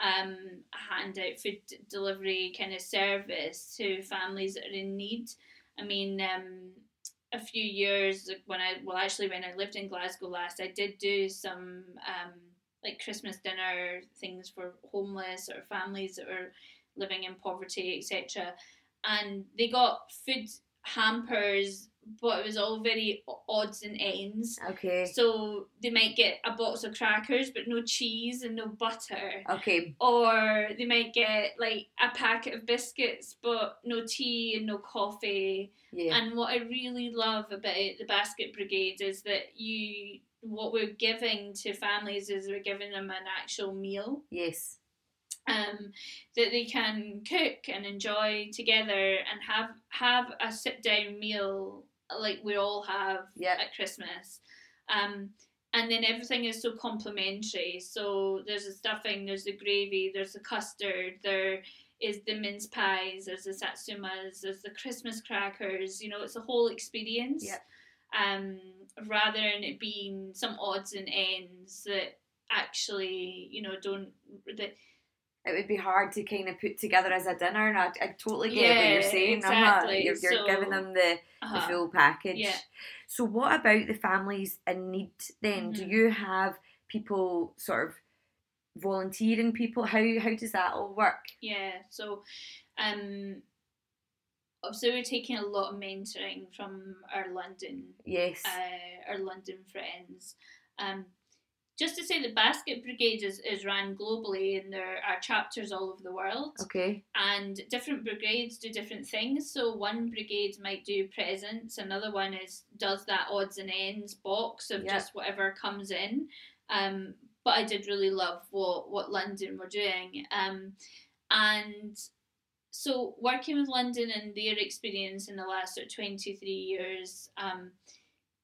um, handout, food delivery kind of service to families that are in need. I mean, um, a few years when I well actually when I lived in Glasgow last, I did do some um, like Christmas dinner things for homeless or families that were living in poverty, etc. And they got food hampers, but it was all very odds and ends. Okay. So they might get a box of crackers, but no cheese and no butter. Okay. Or they might get like a packet of biscuits, but no tea and no coffee. Yeah. And what I really love about the Basket Brigade is that you, what we're giving to families is we're giving them an actual meal yes. um, that they can cook and enjoy together and have have a sit down meal like we all have Yeah. at Christmas. Um, and then everything is so complementary. So there's the stuffing, there's the gravy, there's the custard, there is the mince pies, there's the satsumas, there's the Christmas crackers. You know, it's a whole experience. Yep. Um, rather than it being some odds and ends that actually, you know, don't that It would be hard to kind of put together as a dinner, and I, I totally get what you're saying. uh-huh. exactly. You're, you're So- giving them the, the uh, full package. yeah. So, what about the families in need then? Do Mhm. you have people sort of volunteering people? How how does that all work? Yeah, so um obviously we're taking a lot of mentoring from our London Yes. uh, our London friends. Um just to say the Basket Brigade is, is run globally and there are chapters all over the world okay. and different brigades do different things. So one brigade might do presents, another one is does that odds and ends box of Yeah. just whatever comes in. Um, but I did really love what what London were doing, um, and so working with London and their experience in the last sort of 23 years, um,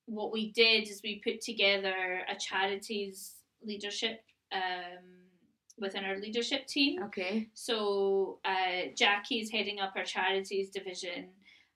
what we did is we put together a charities leadership um, within our leadership team. Okay. So uh, Jackie's heading up our charities division,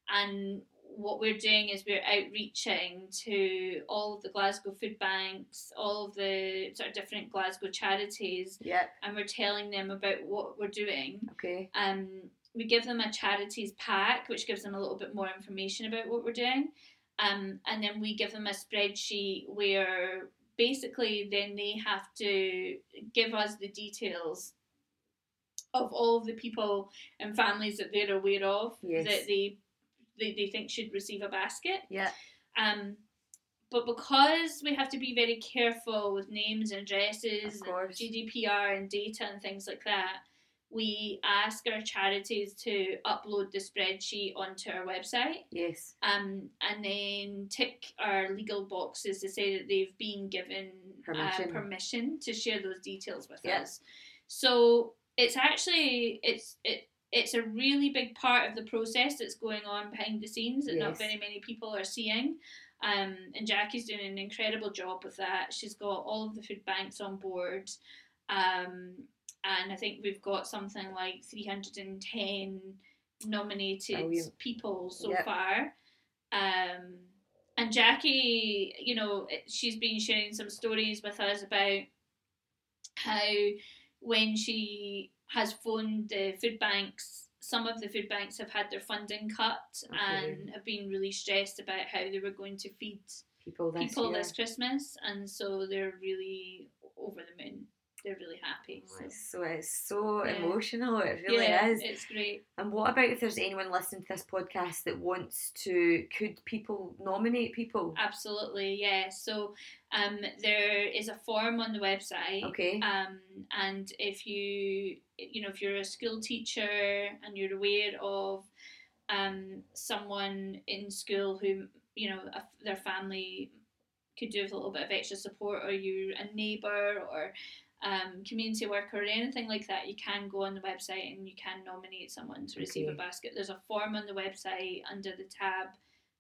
and what we're doing is we're outreaching to all of the Glasgow food banks, all of the sort of different Glasgow charities, Yep. and we're telling them about what we're doing. Okay. Um, we give them a charities pack, which gives them a little bit more information about what we're doing. Um, and then we give them a spreadsheet where basically then they have to give us the details of all of the people and families that they're aware of Yes. that they, they they think should receive a basket. Yeah. Um, but because we have to be very careful with names and addresses and. GDPR and data and things like that, we ask our charities to upload the spreadsheet onto our website Yes. um, and then tick our legal boxes to say that they've been given Permission. Uh, permission to share those details with Yeah. us. So it's actually it's it it's a really big part of the process that's going on behind the scenes that not Yes. very many people are seeing. Um, and Jackie's doing an incredible job with that. She's got all of the food banks on board. Um, and I think we've got something like 310 nominated Brilliant. people so Yep. far. Um, and Jackie, you know, she's been sharing some stories with us about how when she has phoned the food banks, some of the food banks have had their funding cut Okay. and have been really stressed about how they were going to feed People this people this Christmas, and so they're really over the moon. They're really happy. Oh, So. It's so it's so Yeah. emotional. It really yeah, is. it's great. And what about if there's anyone listening to this podcast that wants to? Could people nominate people? Absolutely, yeah. So um, there is a form on the website. Okay. Um, and if you, you know, if you're a school teacher and you're aware of um, someone in school who, you know, a, their family could do with a little bit of extra support, or you're a neighbour or um, community worker or anything like that, you can go on the website and you can nominate someone to receive a basket. There's a form on the website under the tab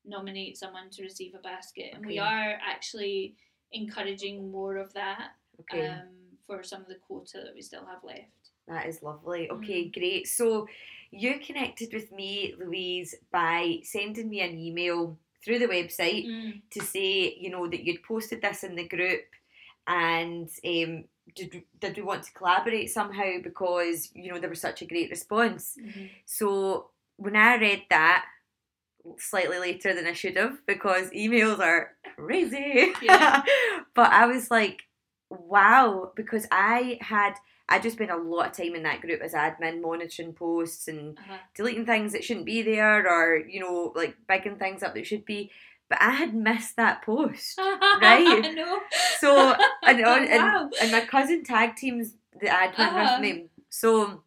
nominate someone to receive a basket, and we are actually encouraging more of that Okay. um, for some of the quota that we still have left. That is lovely. Okay, Mm. great. So you connected with me, Louise, by sending me an email through the website to say, you know, that you'd posted this in the group and um, did, did we want to collaborate somehow because, you know, there was such a great response. Mhm. So when I read that, slightly later than I should have because emails are crazy. Yeah. but I was like, wow, because I had I just spent a lot of time in that group as admin, monitoring posts and Uh-huh. deleting things that shouldn't be there or, you know, like bigging things up that should be. But I had missed that post. Right. I know. So and, on, and, Wow. and my cousin tag teams the admin Uh-huh. with me. So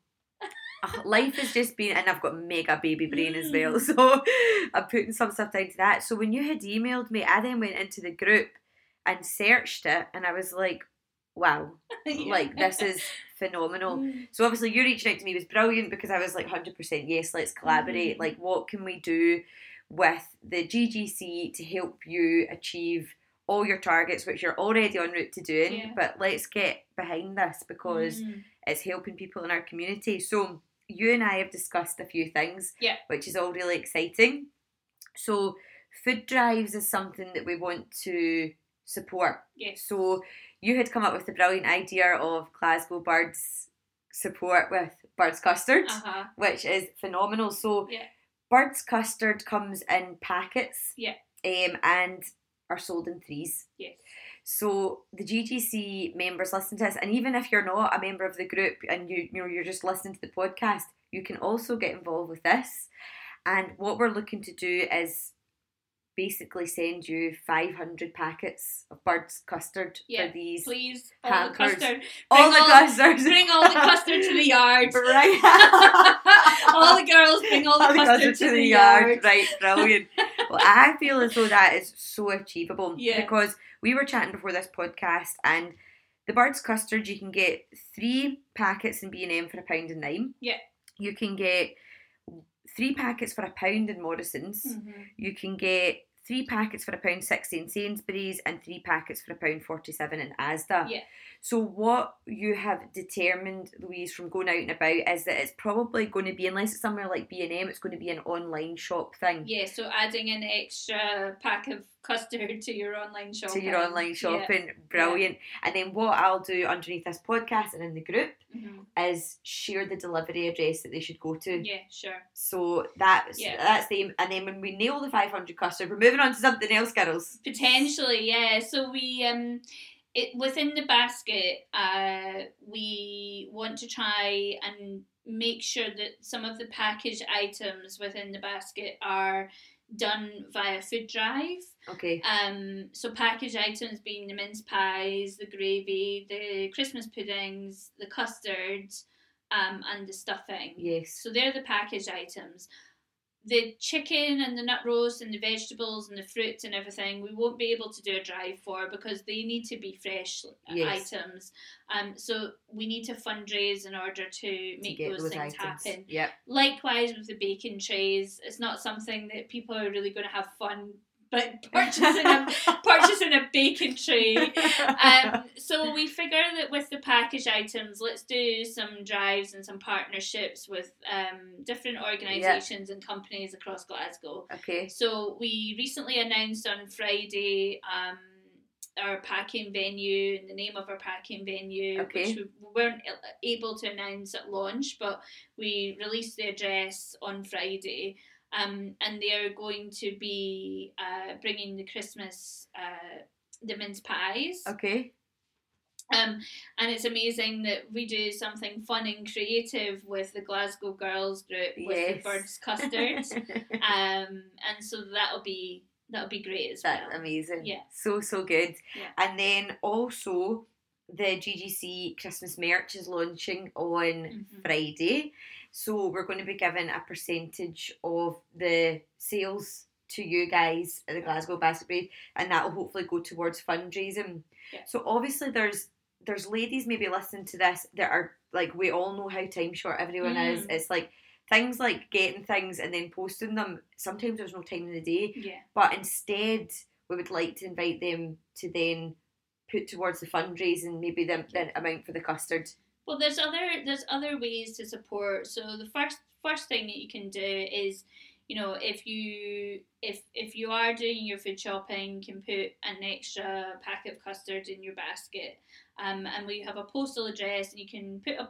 life has just been and I've got mega baby brain as well. Mm. So I'm putting some stuff down to that. So when you had emailed me, I then went into the group and searched it and I was like, wow, like this is phenomenal. Mm. So obviously you reaching out to me was brilliant because I was like 100% yes, let's collaborate. Mhm. Like what can we do with the GGC to help you achieve all your targets which you're already on route to doing, Yeah. but let's get behind this because Mm. it's helping people in our community. So you and I have discussed a few things, Yeah. which is all really exciting. So food drives is something that we want to support. Yes. So you had come up with the brilliant idea of Glasgow Birds support with Bird's Custard, Uh-huh. which is phenomenal. So Yeah. Bird's Custard comes in packets Yeah. um, and are sold in threes. Yes. So the GGC members listen to this, and even if you're not a member of the group and you you know you're just listening to the podcast, you can also get involved with this. And what we're looking to do is basically send you 500 packets of bird's custard Yeah, for these Please, all Hampers. the custard. all Bring the all- custards. Bring all the custard to the yard. right. all the girls bring all the, All custard, to the, yard. Right, brilliant. well, I feel as though that is so achievable Yeah. because we were chatting before this podcast, and the Bird's custard you can get three packets in B and M for a pound and nine. Yeah. You can get three packets for a pound in Morrison's. Mhm. You can get three packets for a pound sixty in Sainsbury's and three packets for a pound forty seven in Asda. Yeah. So what you have determined, Louise, from going out and about is that it's probably going to be, unless it's somewhere like B and M, it's going to be an online shop thing. Yeah, so adding an extra pack of custard to your online shopping. To your online shopping, brilliant. And then what I'll do underneath this podcast and in the group Yeah, Mhm. is share the delivery address that they should go to. yeah sure. So that's Yeah. that's the aim. And then when we nail the 500 custard, we're moving on to something else, girls. Potentially, yeah. So we um it within the basket, uh we want to try and make sure that some of the packaged items within the basket are done via food drive. Okay. Um, so packaged items being the mince pies, the gravy, the Christmas puddings, the custards, um, and the stuffing. Yes. So they're the packaged items. The chicken and the nut roast and the vegetables and the fruits and everything, we won't be able to do a drive for because they need to be fresh Yes. items. Um, so we need to fundraise in order to to make those, things items. happen. Yep. Likewise with the bacon trays, it's not something that people are really going to have fun, but purchasing a purchasing a bacon tray. Um, so we figure that with the package items, let's do some drives and some partnerships with um, different organisations and companies across Glasgow. okay. So we recently announced on Friday um, our packing venue and the name of our packing venue, Okay. which we weren't able to announce at launch, but we released the address on Friday. Um, and they are going to be uh, bringing the Christmas, uh, the mince pies. Okay. Um, and it's amazing that we do something fun and creative with the Glasgow Girls group with Yes. the Birds Custards. um, and so that'll be that'll be great as That's well. amazing. Yeah. So so good. Yeah. And then also the GGC Christmas merch is launching on Mhm. Friday. So we're going to be giving a percentage of the sales to you guys at the Glasgow Basket Brigade and that will hopefully go towards fundraising. Yeah. So obviously there's there's ladies maybe listening to this that are like we all know how time short everyone is. Mm. It's like things like getting things and then posting them. Sometimes there's no time in the day Yeah. but instead we would like to invite them to then put towards the fundraising maybe the, the amount for the custard Well, there's other there's other ways to support. So the first first thing that you can do is, you know, if you if if you are doing your food shopping, you can put an extra packet of custard in your basket, um, and we have a postal address, and you can put a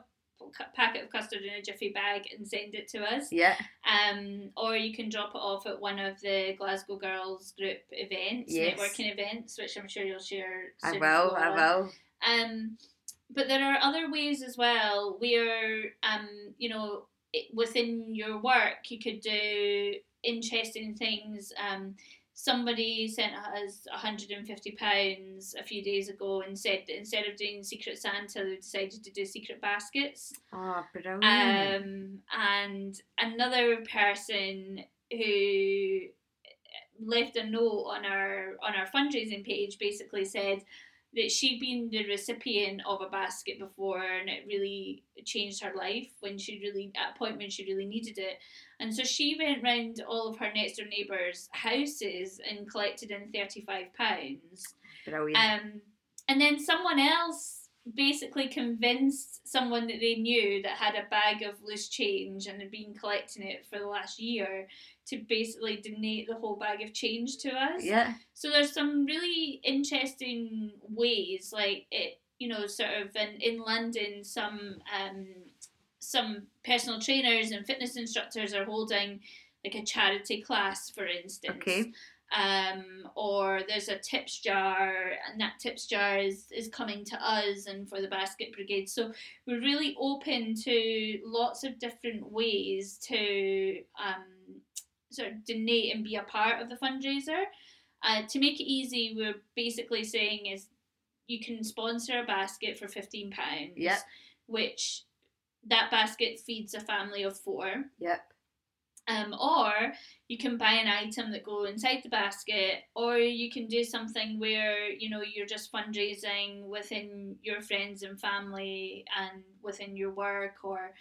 packet of custard in a jiffy bag and send it to us. yeah Um, or you can drop it off at one of the Glasgow Girls group events, Yes. networking events, which I'm sure you'll share. i will i will Um, but there are other ways as well where, um, you know, within your work you could do interesting things. Um, somebody sent us £150 a few days ago and said that instead of doing Secret Santa, they decided to do secret baskets. oh brilliant Um, and another person who left a note on our on our fundraising page basically said that she'd been the recipient of a basket before and it really changed her life when she really at a point when she really needed it. And so she went round all of her next door neighbours houses and collected in 35 pounds. Brilliant. Um, and then someone else basically convinced someone that they knew that had a bag of loose change and had been collecting it for the last year to basically donate the whole bag of change to us. yeah. So there's some really interesting ways, like it, you know, sort of in, in London, some um, some personal trainers and fitness instructors are holding like a charity class, for instance. Okay um, or there's a tips jar, and that tips jar is, is coming to us and for the basket brigade. So we're really open to lots of different ways to um, sort of donate and be a part of the fundraiser. Uh, to make it easy, we're basically saying is you can sponsor a basket for fifteen pounds. Yep. Which that basket feeds a family of four. yep Um, or you can buy an item that go inside the basket, or you can do something where you know you're just fundraising within your friends and family and within your work, or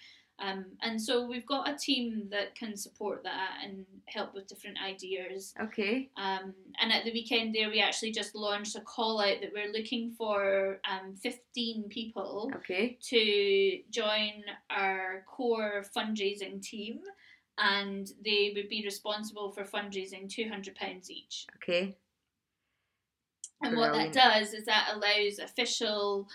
Um, and so we've got a team that can support that and help with different ideas. Okay. Um, and at the weekend there, we actually just launched a call out that we're looking for um, 15 people Okay. to join our core fundraising team. And they would be responsible for fundraising £200 each. Okay. And what that does is that allows official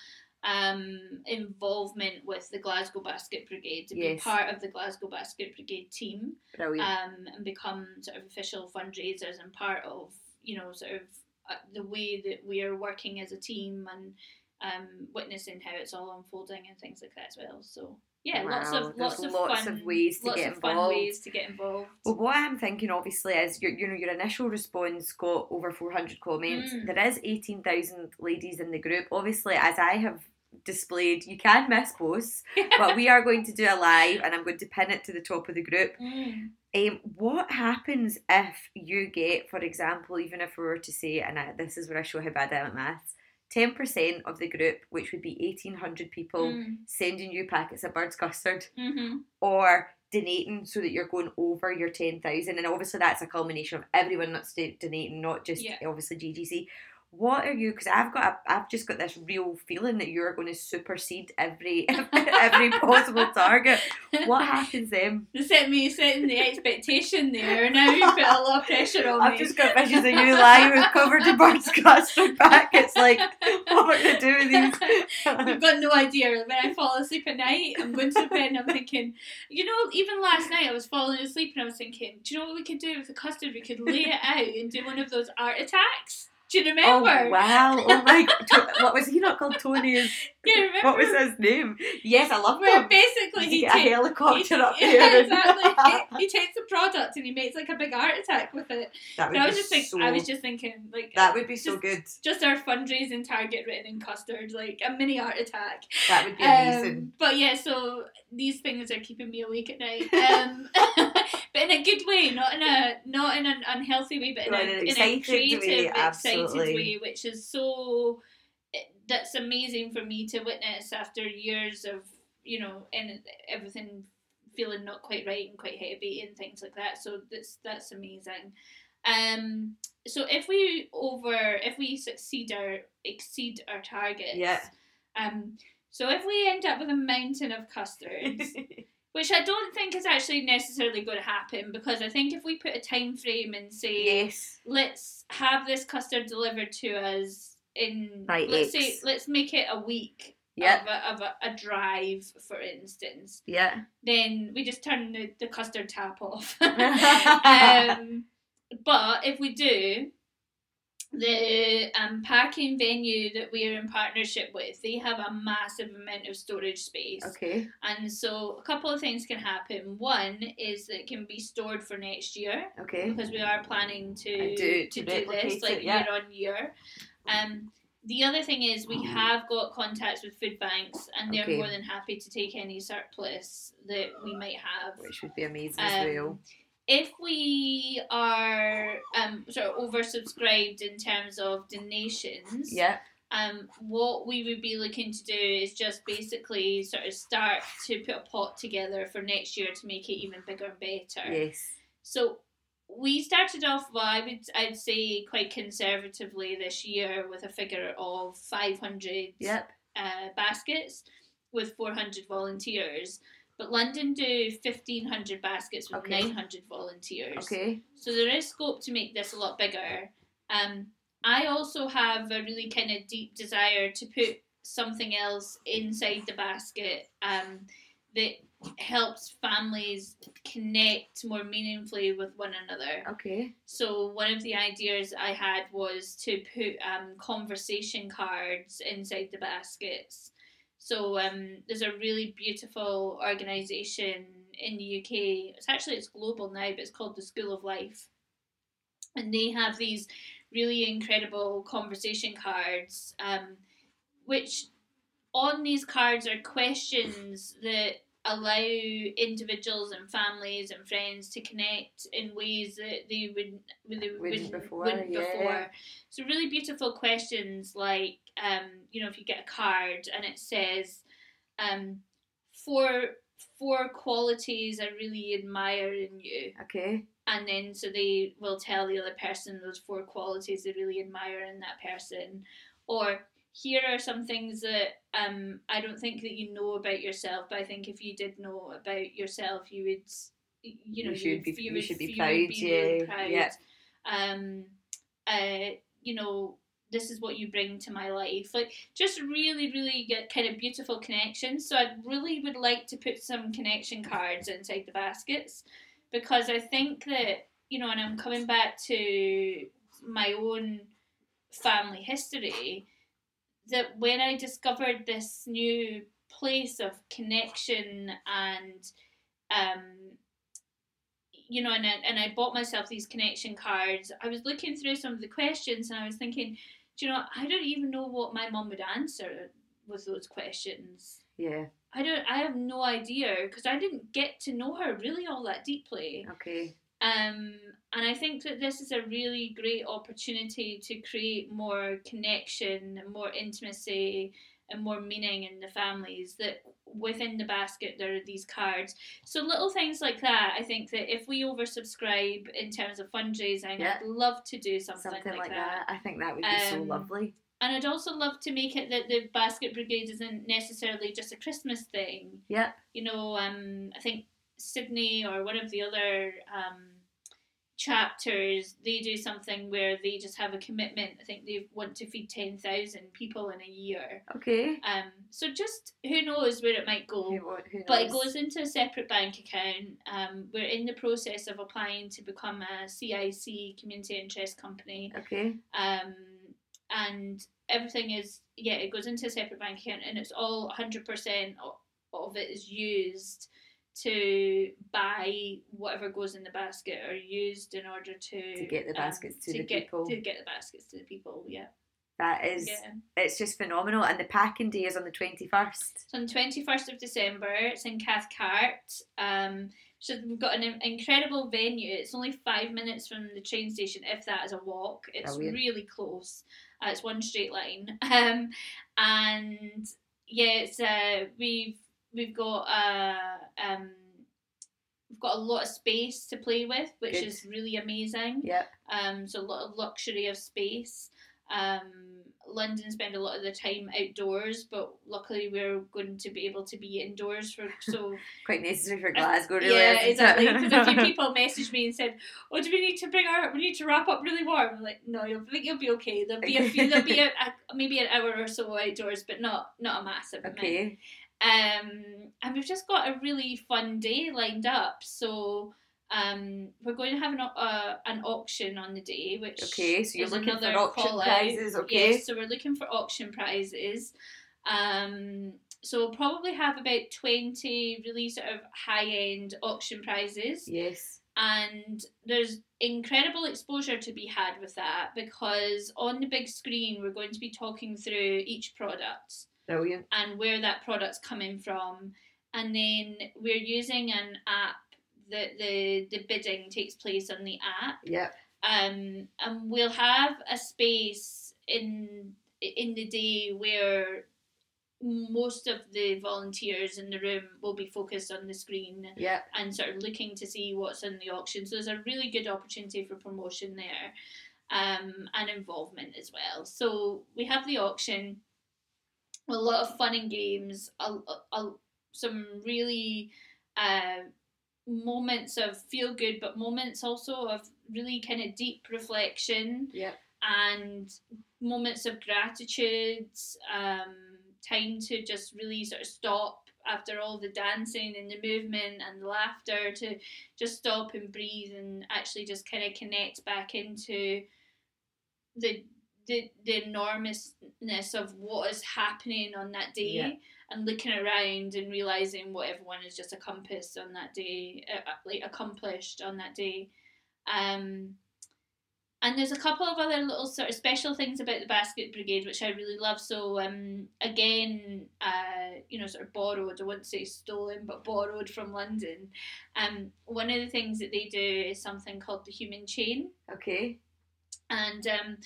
um, involvement with the Glasgow Basket Brigade to Yes. be part of the Glasgow Basket Brigade team Brilliant. um, and become sort of official fundraisers and part of you know sort of uh, the way that we are working as a team and um, witnessing how it's all unfolding and things like that as well. So yeah, lots Wow, of there's lots of lots fun of ways to lots get of fun involved. ways to get involved. Well, what I'm thinking, obviously, is your you know your initial response got over 400 comments. Mm. There is 18,000 ladies in the group. Obviously, as I have displayed, you can miss posts, but we are going to do a live, and I'm going to pin it to the top of the group. Mm. Um, what happens if you get, for example, even if we were to say, and I, this is where I show how bad I am at maths, 10% of the group, which would be 1,800 people, Mm. sending you packets of bird's custard Mhm. or donating so that you're going over your 10,000 and obviously that's a culmination of everyone that's do- donating not just Yeah. obviously GGC what are you because I've got a, I've just got this real feeling that you're going to supersede every every possible target what happens then They set me setting the expectation there. Now you put a lot of pressure on I've me. just got visions of you lying with covered in bird's custard packets like what am I going to do with You've got no idea. When I fall asleep at night, I'm going to bed and I'm thinking, you know, even last night I was falling asleep and I was thinking, do you know what we could do with the custard? We could lay it out and do one of those art attacks. Do you oh wow. Oh my what was he not called? Tony is You remember? what was his name yes I love Where him basically he you get a takes. helicopter up yeah, there? exactly. He, he takes the product and he makes like a big art attack with it. that would And I be was just think, so, I was just thinking like that would be so just- good. just our fundraising target written in custard, like a mini art attack. That would be amazing. Um, but yeah, so these things are keeping me awake at night. Um, but in a good way, not in a not in an unhealthy way, but in, No, a, in an a creative, way, excited way, which is so that's amazing for me to witness after years of you know and everything feeling not quite right and quite heavy and things like that. So that's that's amazing. Um, so if we over if we succeed our exceed our targets, Yeah. Um, so if we end up with a mountain of custards, which I don't think is actually necessarily going to happen, because I think if we put a time frame and say yes. let's have this custard delivered to us in By let's say let's make it a week Yeah. of, a, of a, a drive, for instance, Yeah. then we just turn the, the custard tap off. um, but if we do, the um, packing venue that we are in partnership with, they have a massive amount of storage space. Okay. And so a couple of things can happen. One is that it can be stored for next year Okay. because we are planning to do- to, to do this like it, yeah. year on year. Um, the other thing is we have got contacts with food banks and they're Okay. more than happy to take any surplus that we might have. Which would be amazing as well. Um, if we are um, sort of oversubscribed in terms of donations, Yeah. um, what we would be looking to do is just basically sort of start to put a pot together for next year to make it even bigger and better. Yes. So we started off, well, I would I'd say quite conservatively this year with a figure of five hundred Yep. uh, baskets with 400 volunteers. But London do 1,500 baskets with Okay. 900 volunteers. Okay. So there is scope to make this a lot bigger. Um, I also have a really kind of deep desire to put something else inside the basket um, that helps families connect more meaningfully with one another. Okay. So one of the ideas I had was to put um, conversation cards inside the baskets. So um, there's a really beautiful organisation in the UK. It's actually it's global now, but it's called the School of Life, and they have these really incredible conversation cards, um, which on these cards are questions that allow individuals and families and friends to connect in ways that they would they Wouldn't before, wouldn't yeah. before. So really beautiful questions like um, you know if you get a card and it says um, for four qualities I really admire in you. Okay. And then so they will tell the other person those four qualities they really admire in that person. Or here are some things that um, I don't think that you know about yourself, but I think if you did know about yourself, you would, you know, You you, should would, be- you you should be you proud, be really yeah, proud. yeah. Um, uh, you know, this is what you bring to my life. Like, just really, really get kind of beautiful connections. So I really would like to put some connection cards inside the baskets because I think that you know, and I'm coming back to my own family history that when I discovered this new place of connection and um you know and I, and I bought myself these connection cards I was looking through some of the questions and I was thinking do you know I don't even know what my mum would answer with those questions Yeah. I don't I have no idea because I didn't get to know her really all that deeply Okay. um, and I think that this is a really great opportunity to create more connection, and more intimacy, and more meaning in the families. That within the basket there are these cards. So little things like that. I think that if we oversubscribe in terms of fundraising, Yeah. I'd love to do something, Something, like, like that. I think that would be so Um, lovely. And I'd also love to make it that the basket brigade isn't necessarily just a Christmas thing Yeah. you know, um, I think Sydney or one of the other um, chapters, they do something where they just have a commitment. I think they want to feed 10,000 people in a year. Okay. Um, so just who knows where it might go. Who, who knows? But it goes into a separate bank account. Um, we're in the process of applying to become a CIC, Community Interest Company Okay. um, and everything is yeah it goes into a separate bank account and it's all 100% of it is used to buy whatever goes in the basket or used in order to To get the baskets to the get, people. to get the baskets to the people yeah That is. yeah It's just phenomenal. And the packing day is on the twenty first. so on 21st of December it's in Cathcart um so we've got an incredible venue it's only five minutes from the train station if that is a walk it's Brilliant. really close uh, it's one straight line um and yeah it's uh we've we've got uh um we've got a lot of space to play with which Good. is really amazing Yep. um, so a lot of luxury of space. Um, London spend a lot of the time outdoors, but luckily we're going to be able to be indoors for so. Quite necessary for Glasgow, really. yeah, exactly. Because a few people messaged me and said, "Oh, do we need to bring our? We need to wrap up really warm." I'm like, "No, I think you'll be okay. There'll be a few. There'll be a, a maybe an hour or so outdoors, but not not a massive amount." Um, and we've just got a really fun day lined up. So um, we're going to have an, uh, an auction on the day, which Okay, so you're is looking for auction prizes, okay? Yes, so we're looking for auction prizes. Um, so we'll probably have about twenty really sort of high end auction prizes Yes. and there's incredible exposure to be had with that because on the big screen we're going to be talking through each product Brilliant. and where that product's coming from and then we're using an app that the the bidding takes place on the app Yep. um, and we'll have a space in in the day where most of the volunteers in the room will be focused on the screen Yep. and sort of looking to see what's in the auction. So there's a really good opportunity for promotion there um, and involvement as well. So we have the auction, a lot of fun and games, a, a, some really uh, moments of feel good, but moments also of really kind of deep reflection Yep. and moments of gratitude, um, time to just really sort of stop after all the dancing and the movement and the laughter to just stop and breathe and actually just kind of connect back into the the, the enormousness of what is happening on that day Yeah. and looking around and realizing what everyone has just accomplished on that day uh, uh, like accomplished on that day um and there's a couple of other little sort of special things about the basket brigade which I really love. So um, again, uh, you know, sort of borrowed. I wouldn't say stolen, but borrowed from London. Um, one of the things that they do is something called the human chain, Okay. and um,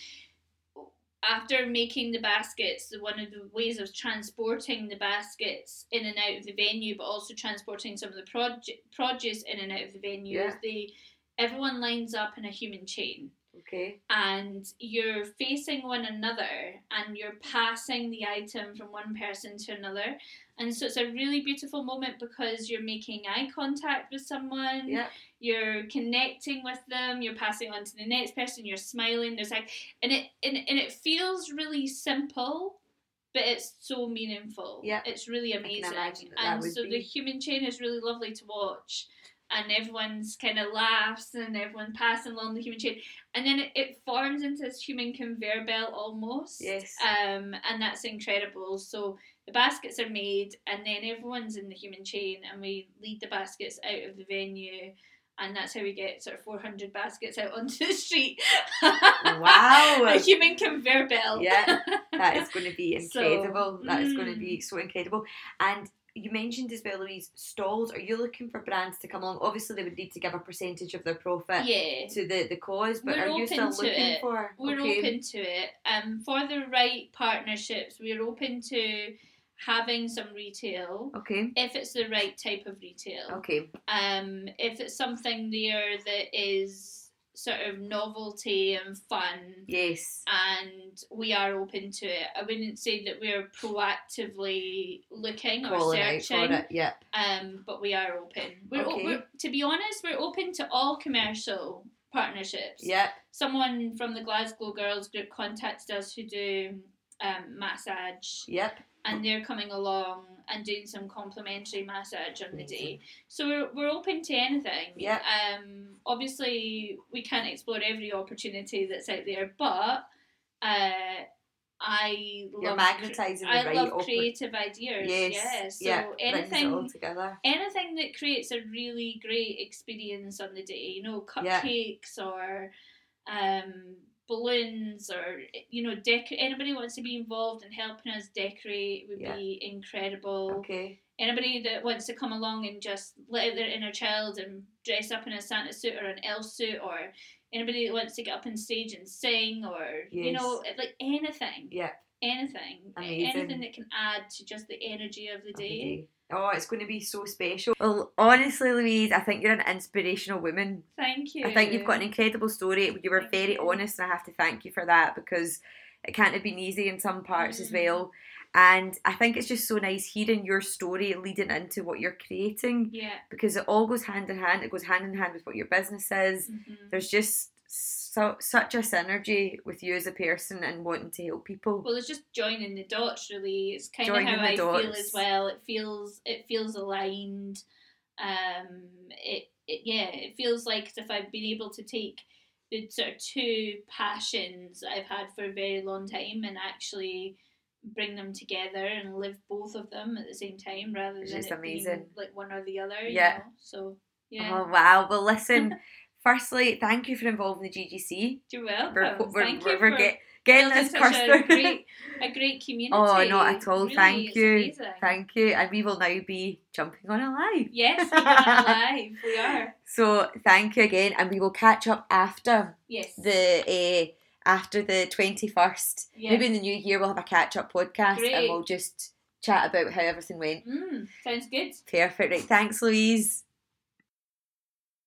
after making the baskets, one of the ways of transporting the baskets in and out of the venue, but also transporting some of the produ- produce in and out of the venue, is Yeah. they everyone lines up in a human chain Okay. and you're facing one another and you're passing the item from one person to another. And so it's a really beautiful moment because you're making eye contact with someone, Yeah. You're connecting with them, you're passing on to the next person, you're smiling. There's like and it and, and it feels really simple, but it's so meaningful. Yeah. It's really amazing. that that and would so be. the human chain is really lovely to watch. And everyone's kind of laughs and everyone passing along the human chain. And then it, it forms into this human conveyor belt almost. Yes. Um, and that's incredible. So the baskets are made, and then everyone's in the human chain, and we lead the baskets out of the venue. And that's how we get sort of 400 baskets out onto the street. Wow. a human conveyor belt. Yeah, that is going to be So, incredible. that is going to mm. be so incredible. And you mentioned as well, Louise, stalls. Are you looking for brands to come along? Obviously, they would need to give a percentage of their profit yeah. to the, the cause, but We're are you still looking it. for? We're okay. open to it. Um, for the right partnerships, we're open to having some retail Okay. if it's the right type of retail. Okay. Um, if it's something there that is sort of novelty and fun, Yes. and we are open to it. I wouldn't say that we're proactively looking or Calling out searching, for it. Yep. um, but we are open. We're, o- we're to be honest, we're open to all commercial partnerships. Yep. Someone from the Glasgow Girls Group contacted us who do um, massage, Yep. and they're coming along and doing some complimentary massage on the day. So we're, we're open to anything. Yep. Um, obviously, we can't explore every opportunity that's out there, but uh, I You're love magnetising I right love creative ideas. Yes. Yeah. So yeah. Anything all together. anything that creates a really great experience on the day, you know, Yeah. cupcakes or um, balloons or you know, dec- anybody wants to be involved in helping us decorate would Yeah. be incredible. Okay. Anybody that wants to come along and just let out their inner child and dress up in a Santa suit or an elf suit or anybody that wants to get up on stage and sing or you know like anything Yep. anything Amazing. anything that can add to just the energy of the of the day day. Oh, it's going to be so special. Well, honestly, Louise, I think you're an inspirational woman. thank you I think you've got an incredible story. You were very honest, and I have to thank you for that because it can't have been easy in some parts as Mm. well. And I think it's just so nice hearing your story leading into what you're creating yeah because it all goes hand in hand. It goes hand in hand with what your business is. Mhm. There's just so such a synergy with you as a person and wanting to help people. Well, it's just joining the dots. Really, it's kind Joining of how I feel as well. It feels it feels aligned. Um, it, it yeah, it feels like as if I've been able to take the sort of two passions I've had for a very long time and actually bring them together and live both of them at the same time rather Which than it being like one or the other. you Yeah. know? So yeah. Oh wow! Well, listen. firstly, thank you for involving the GGC. You're welcome. We're, we're, Thank we're, you we're for get, getting this such a great, a great community. Oh, not at all. Really, Thank you. amazing. Thank you. And we will now be jumping on a live. Yes, we're live. We are. So thank you again, and we will catch up after Yes. the uh, after the twenty first. Yeah. Maybe in the new year we'll have a catch up podcast, and we'll just chat about how everything went. Mm, sounds good. Perfect. Right. Thanks, Louise.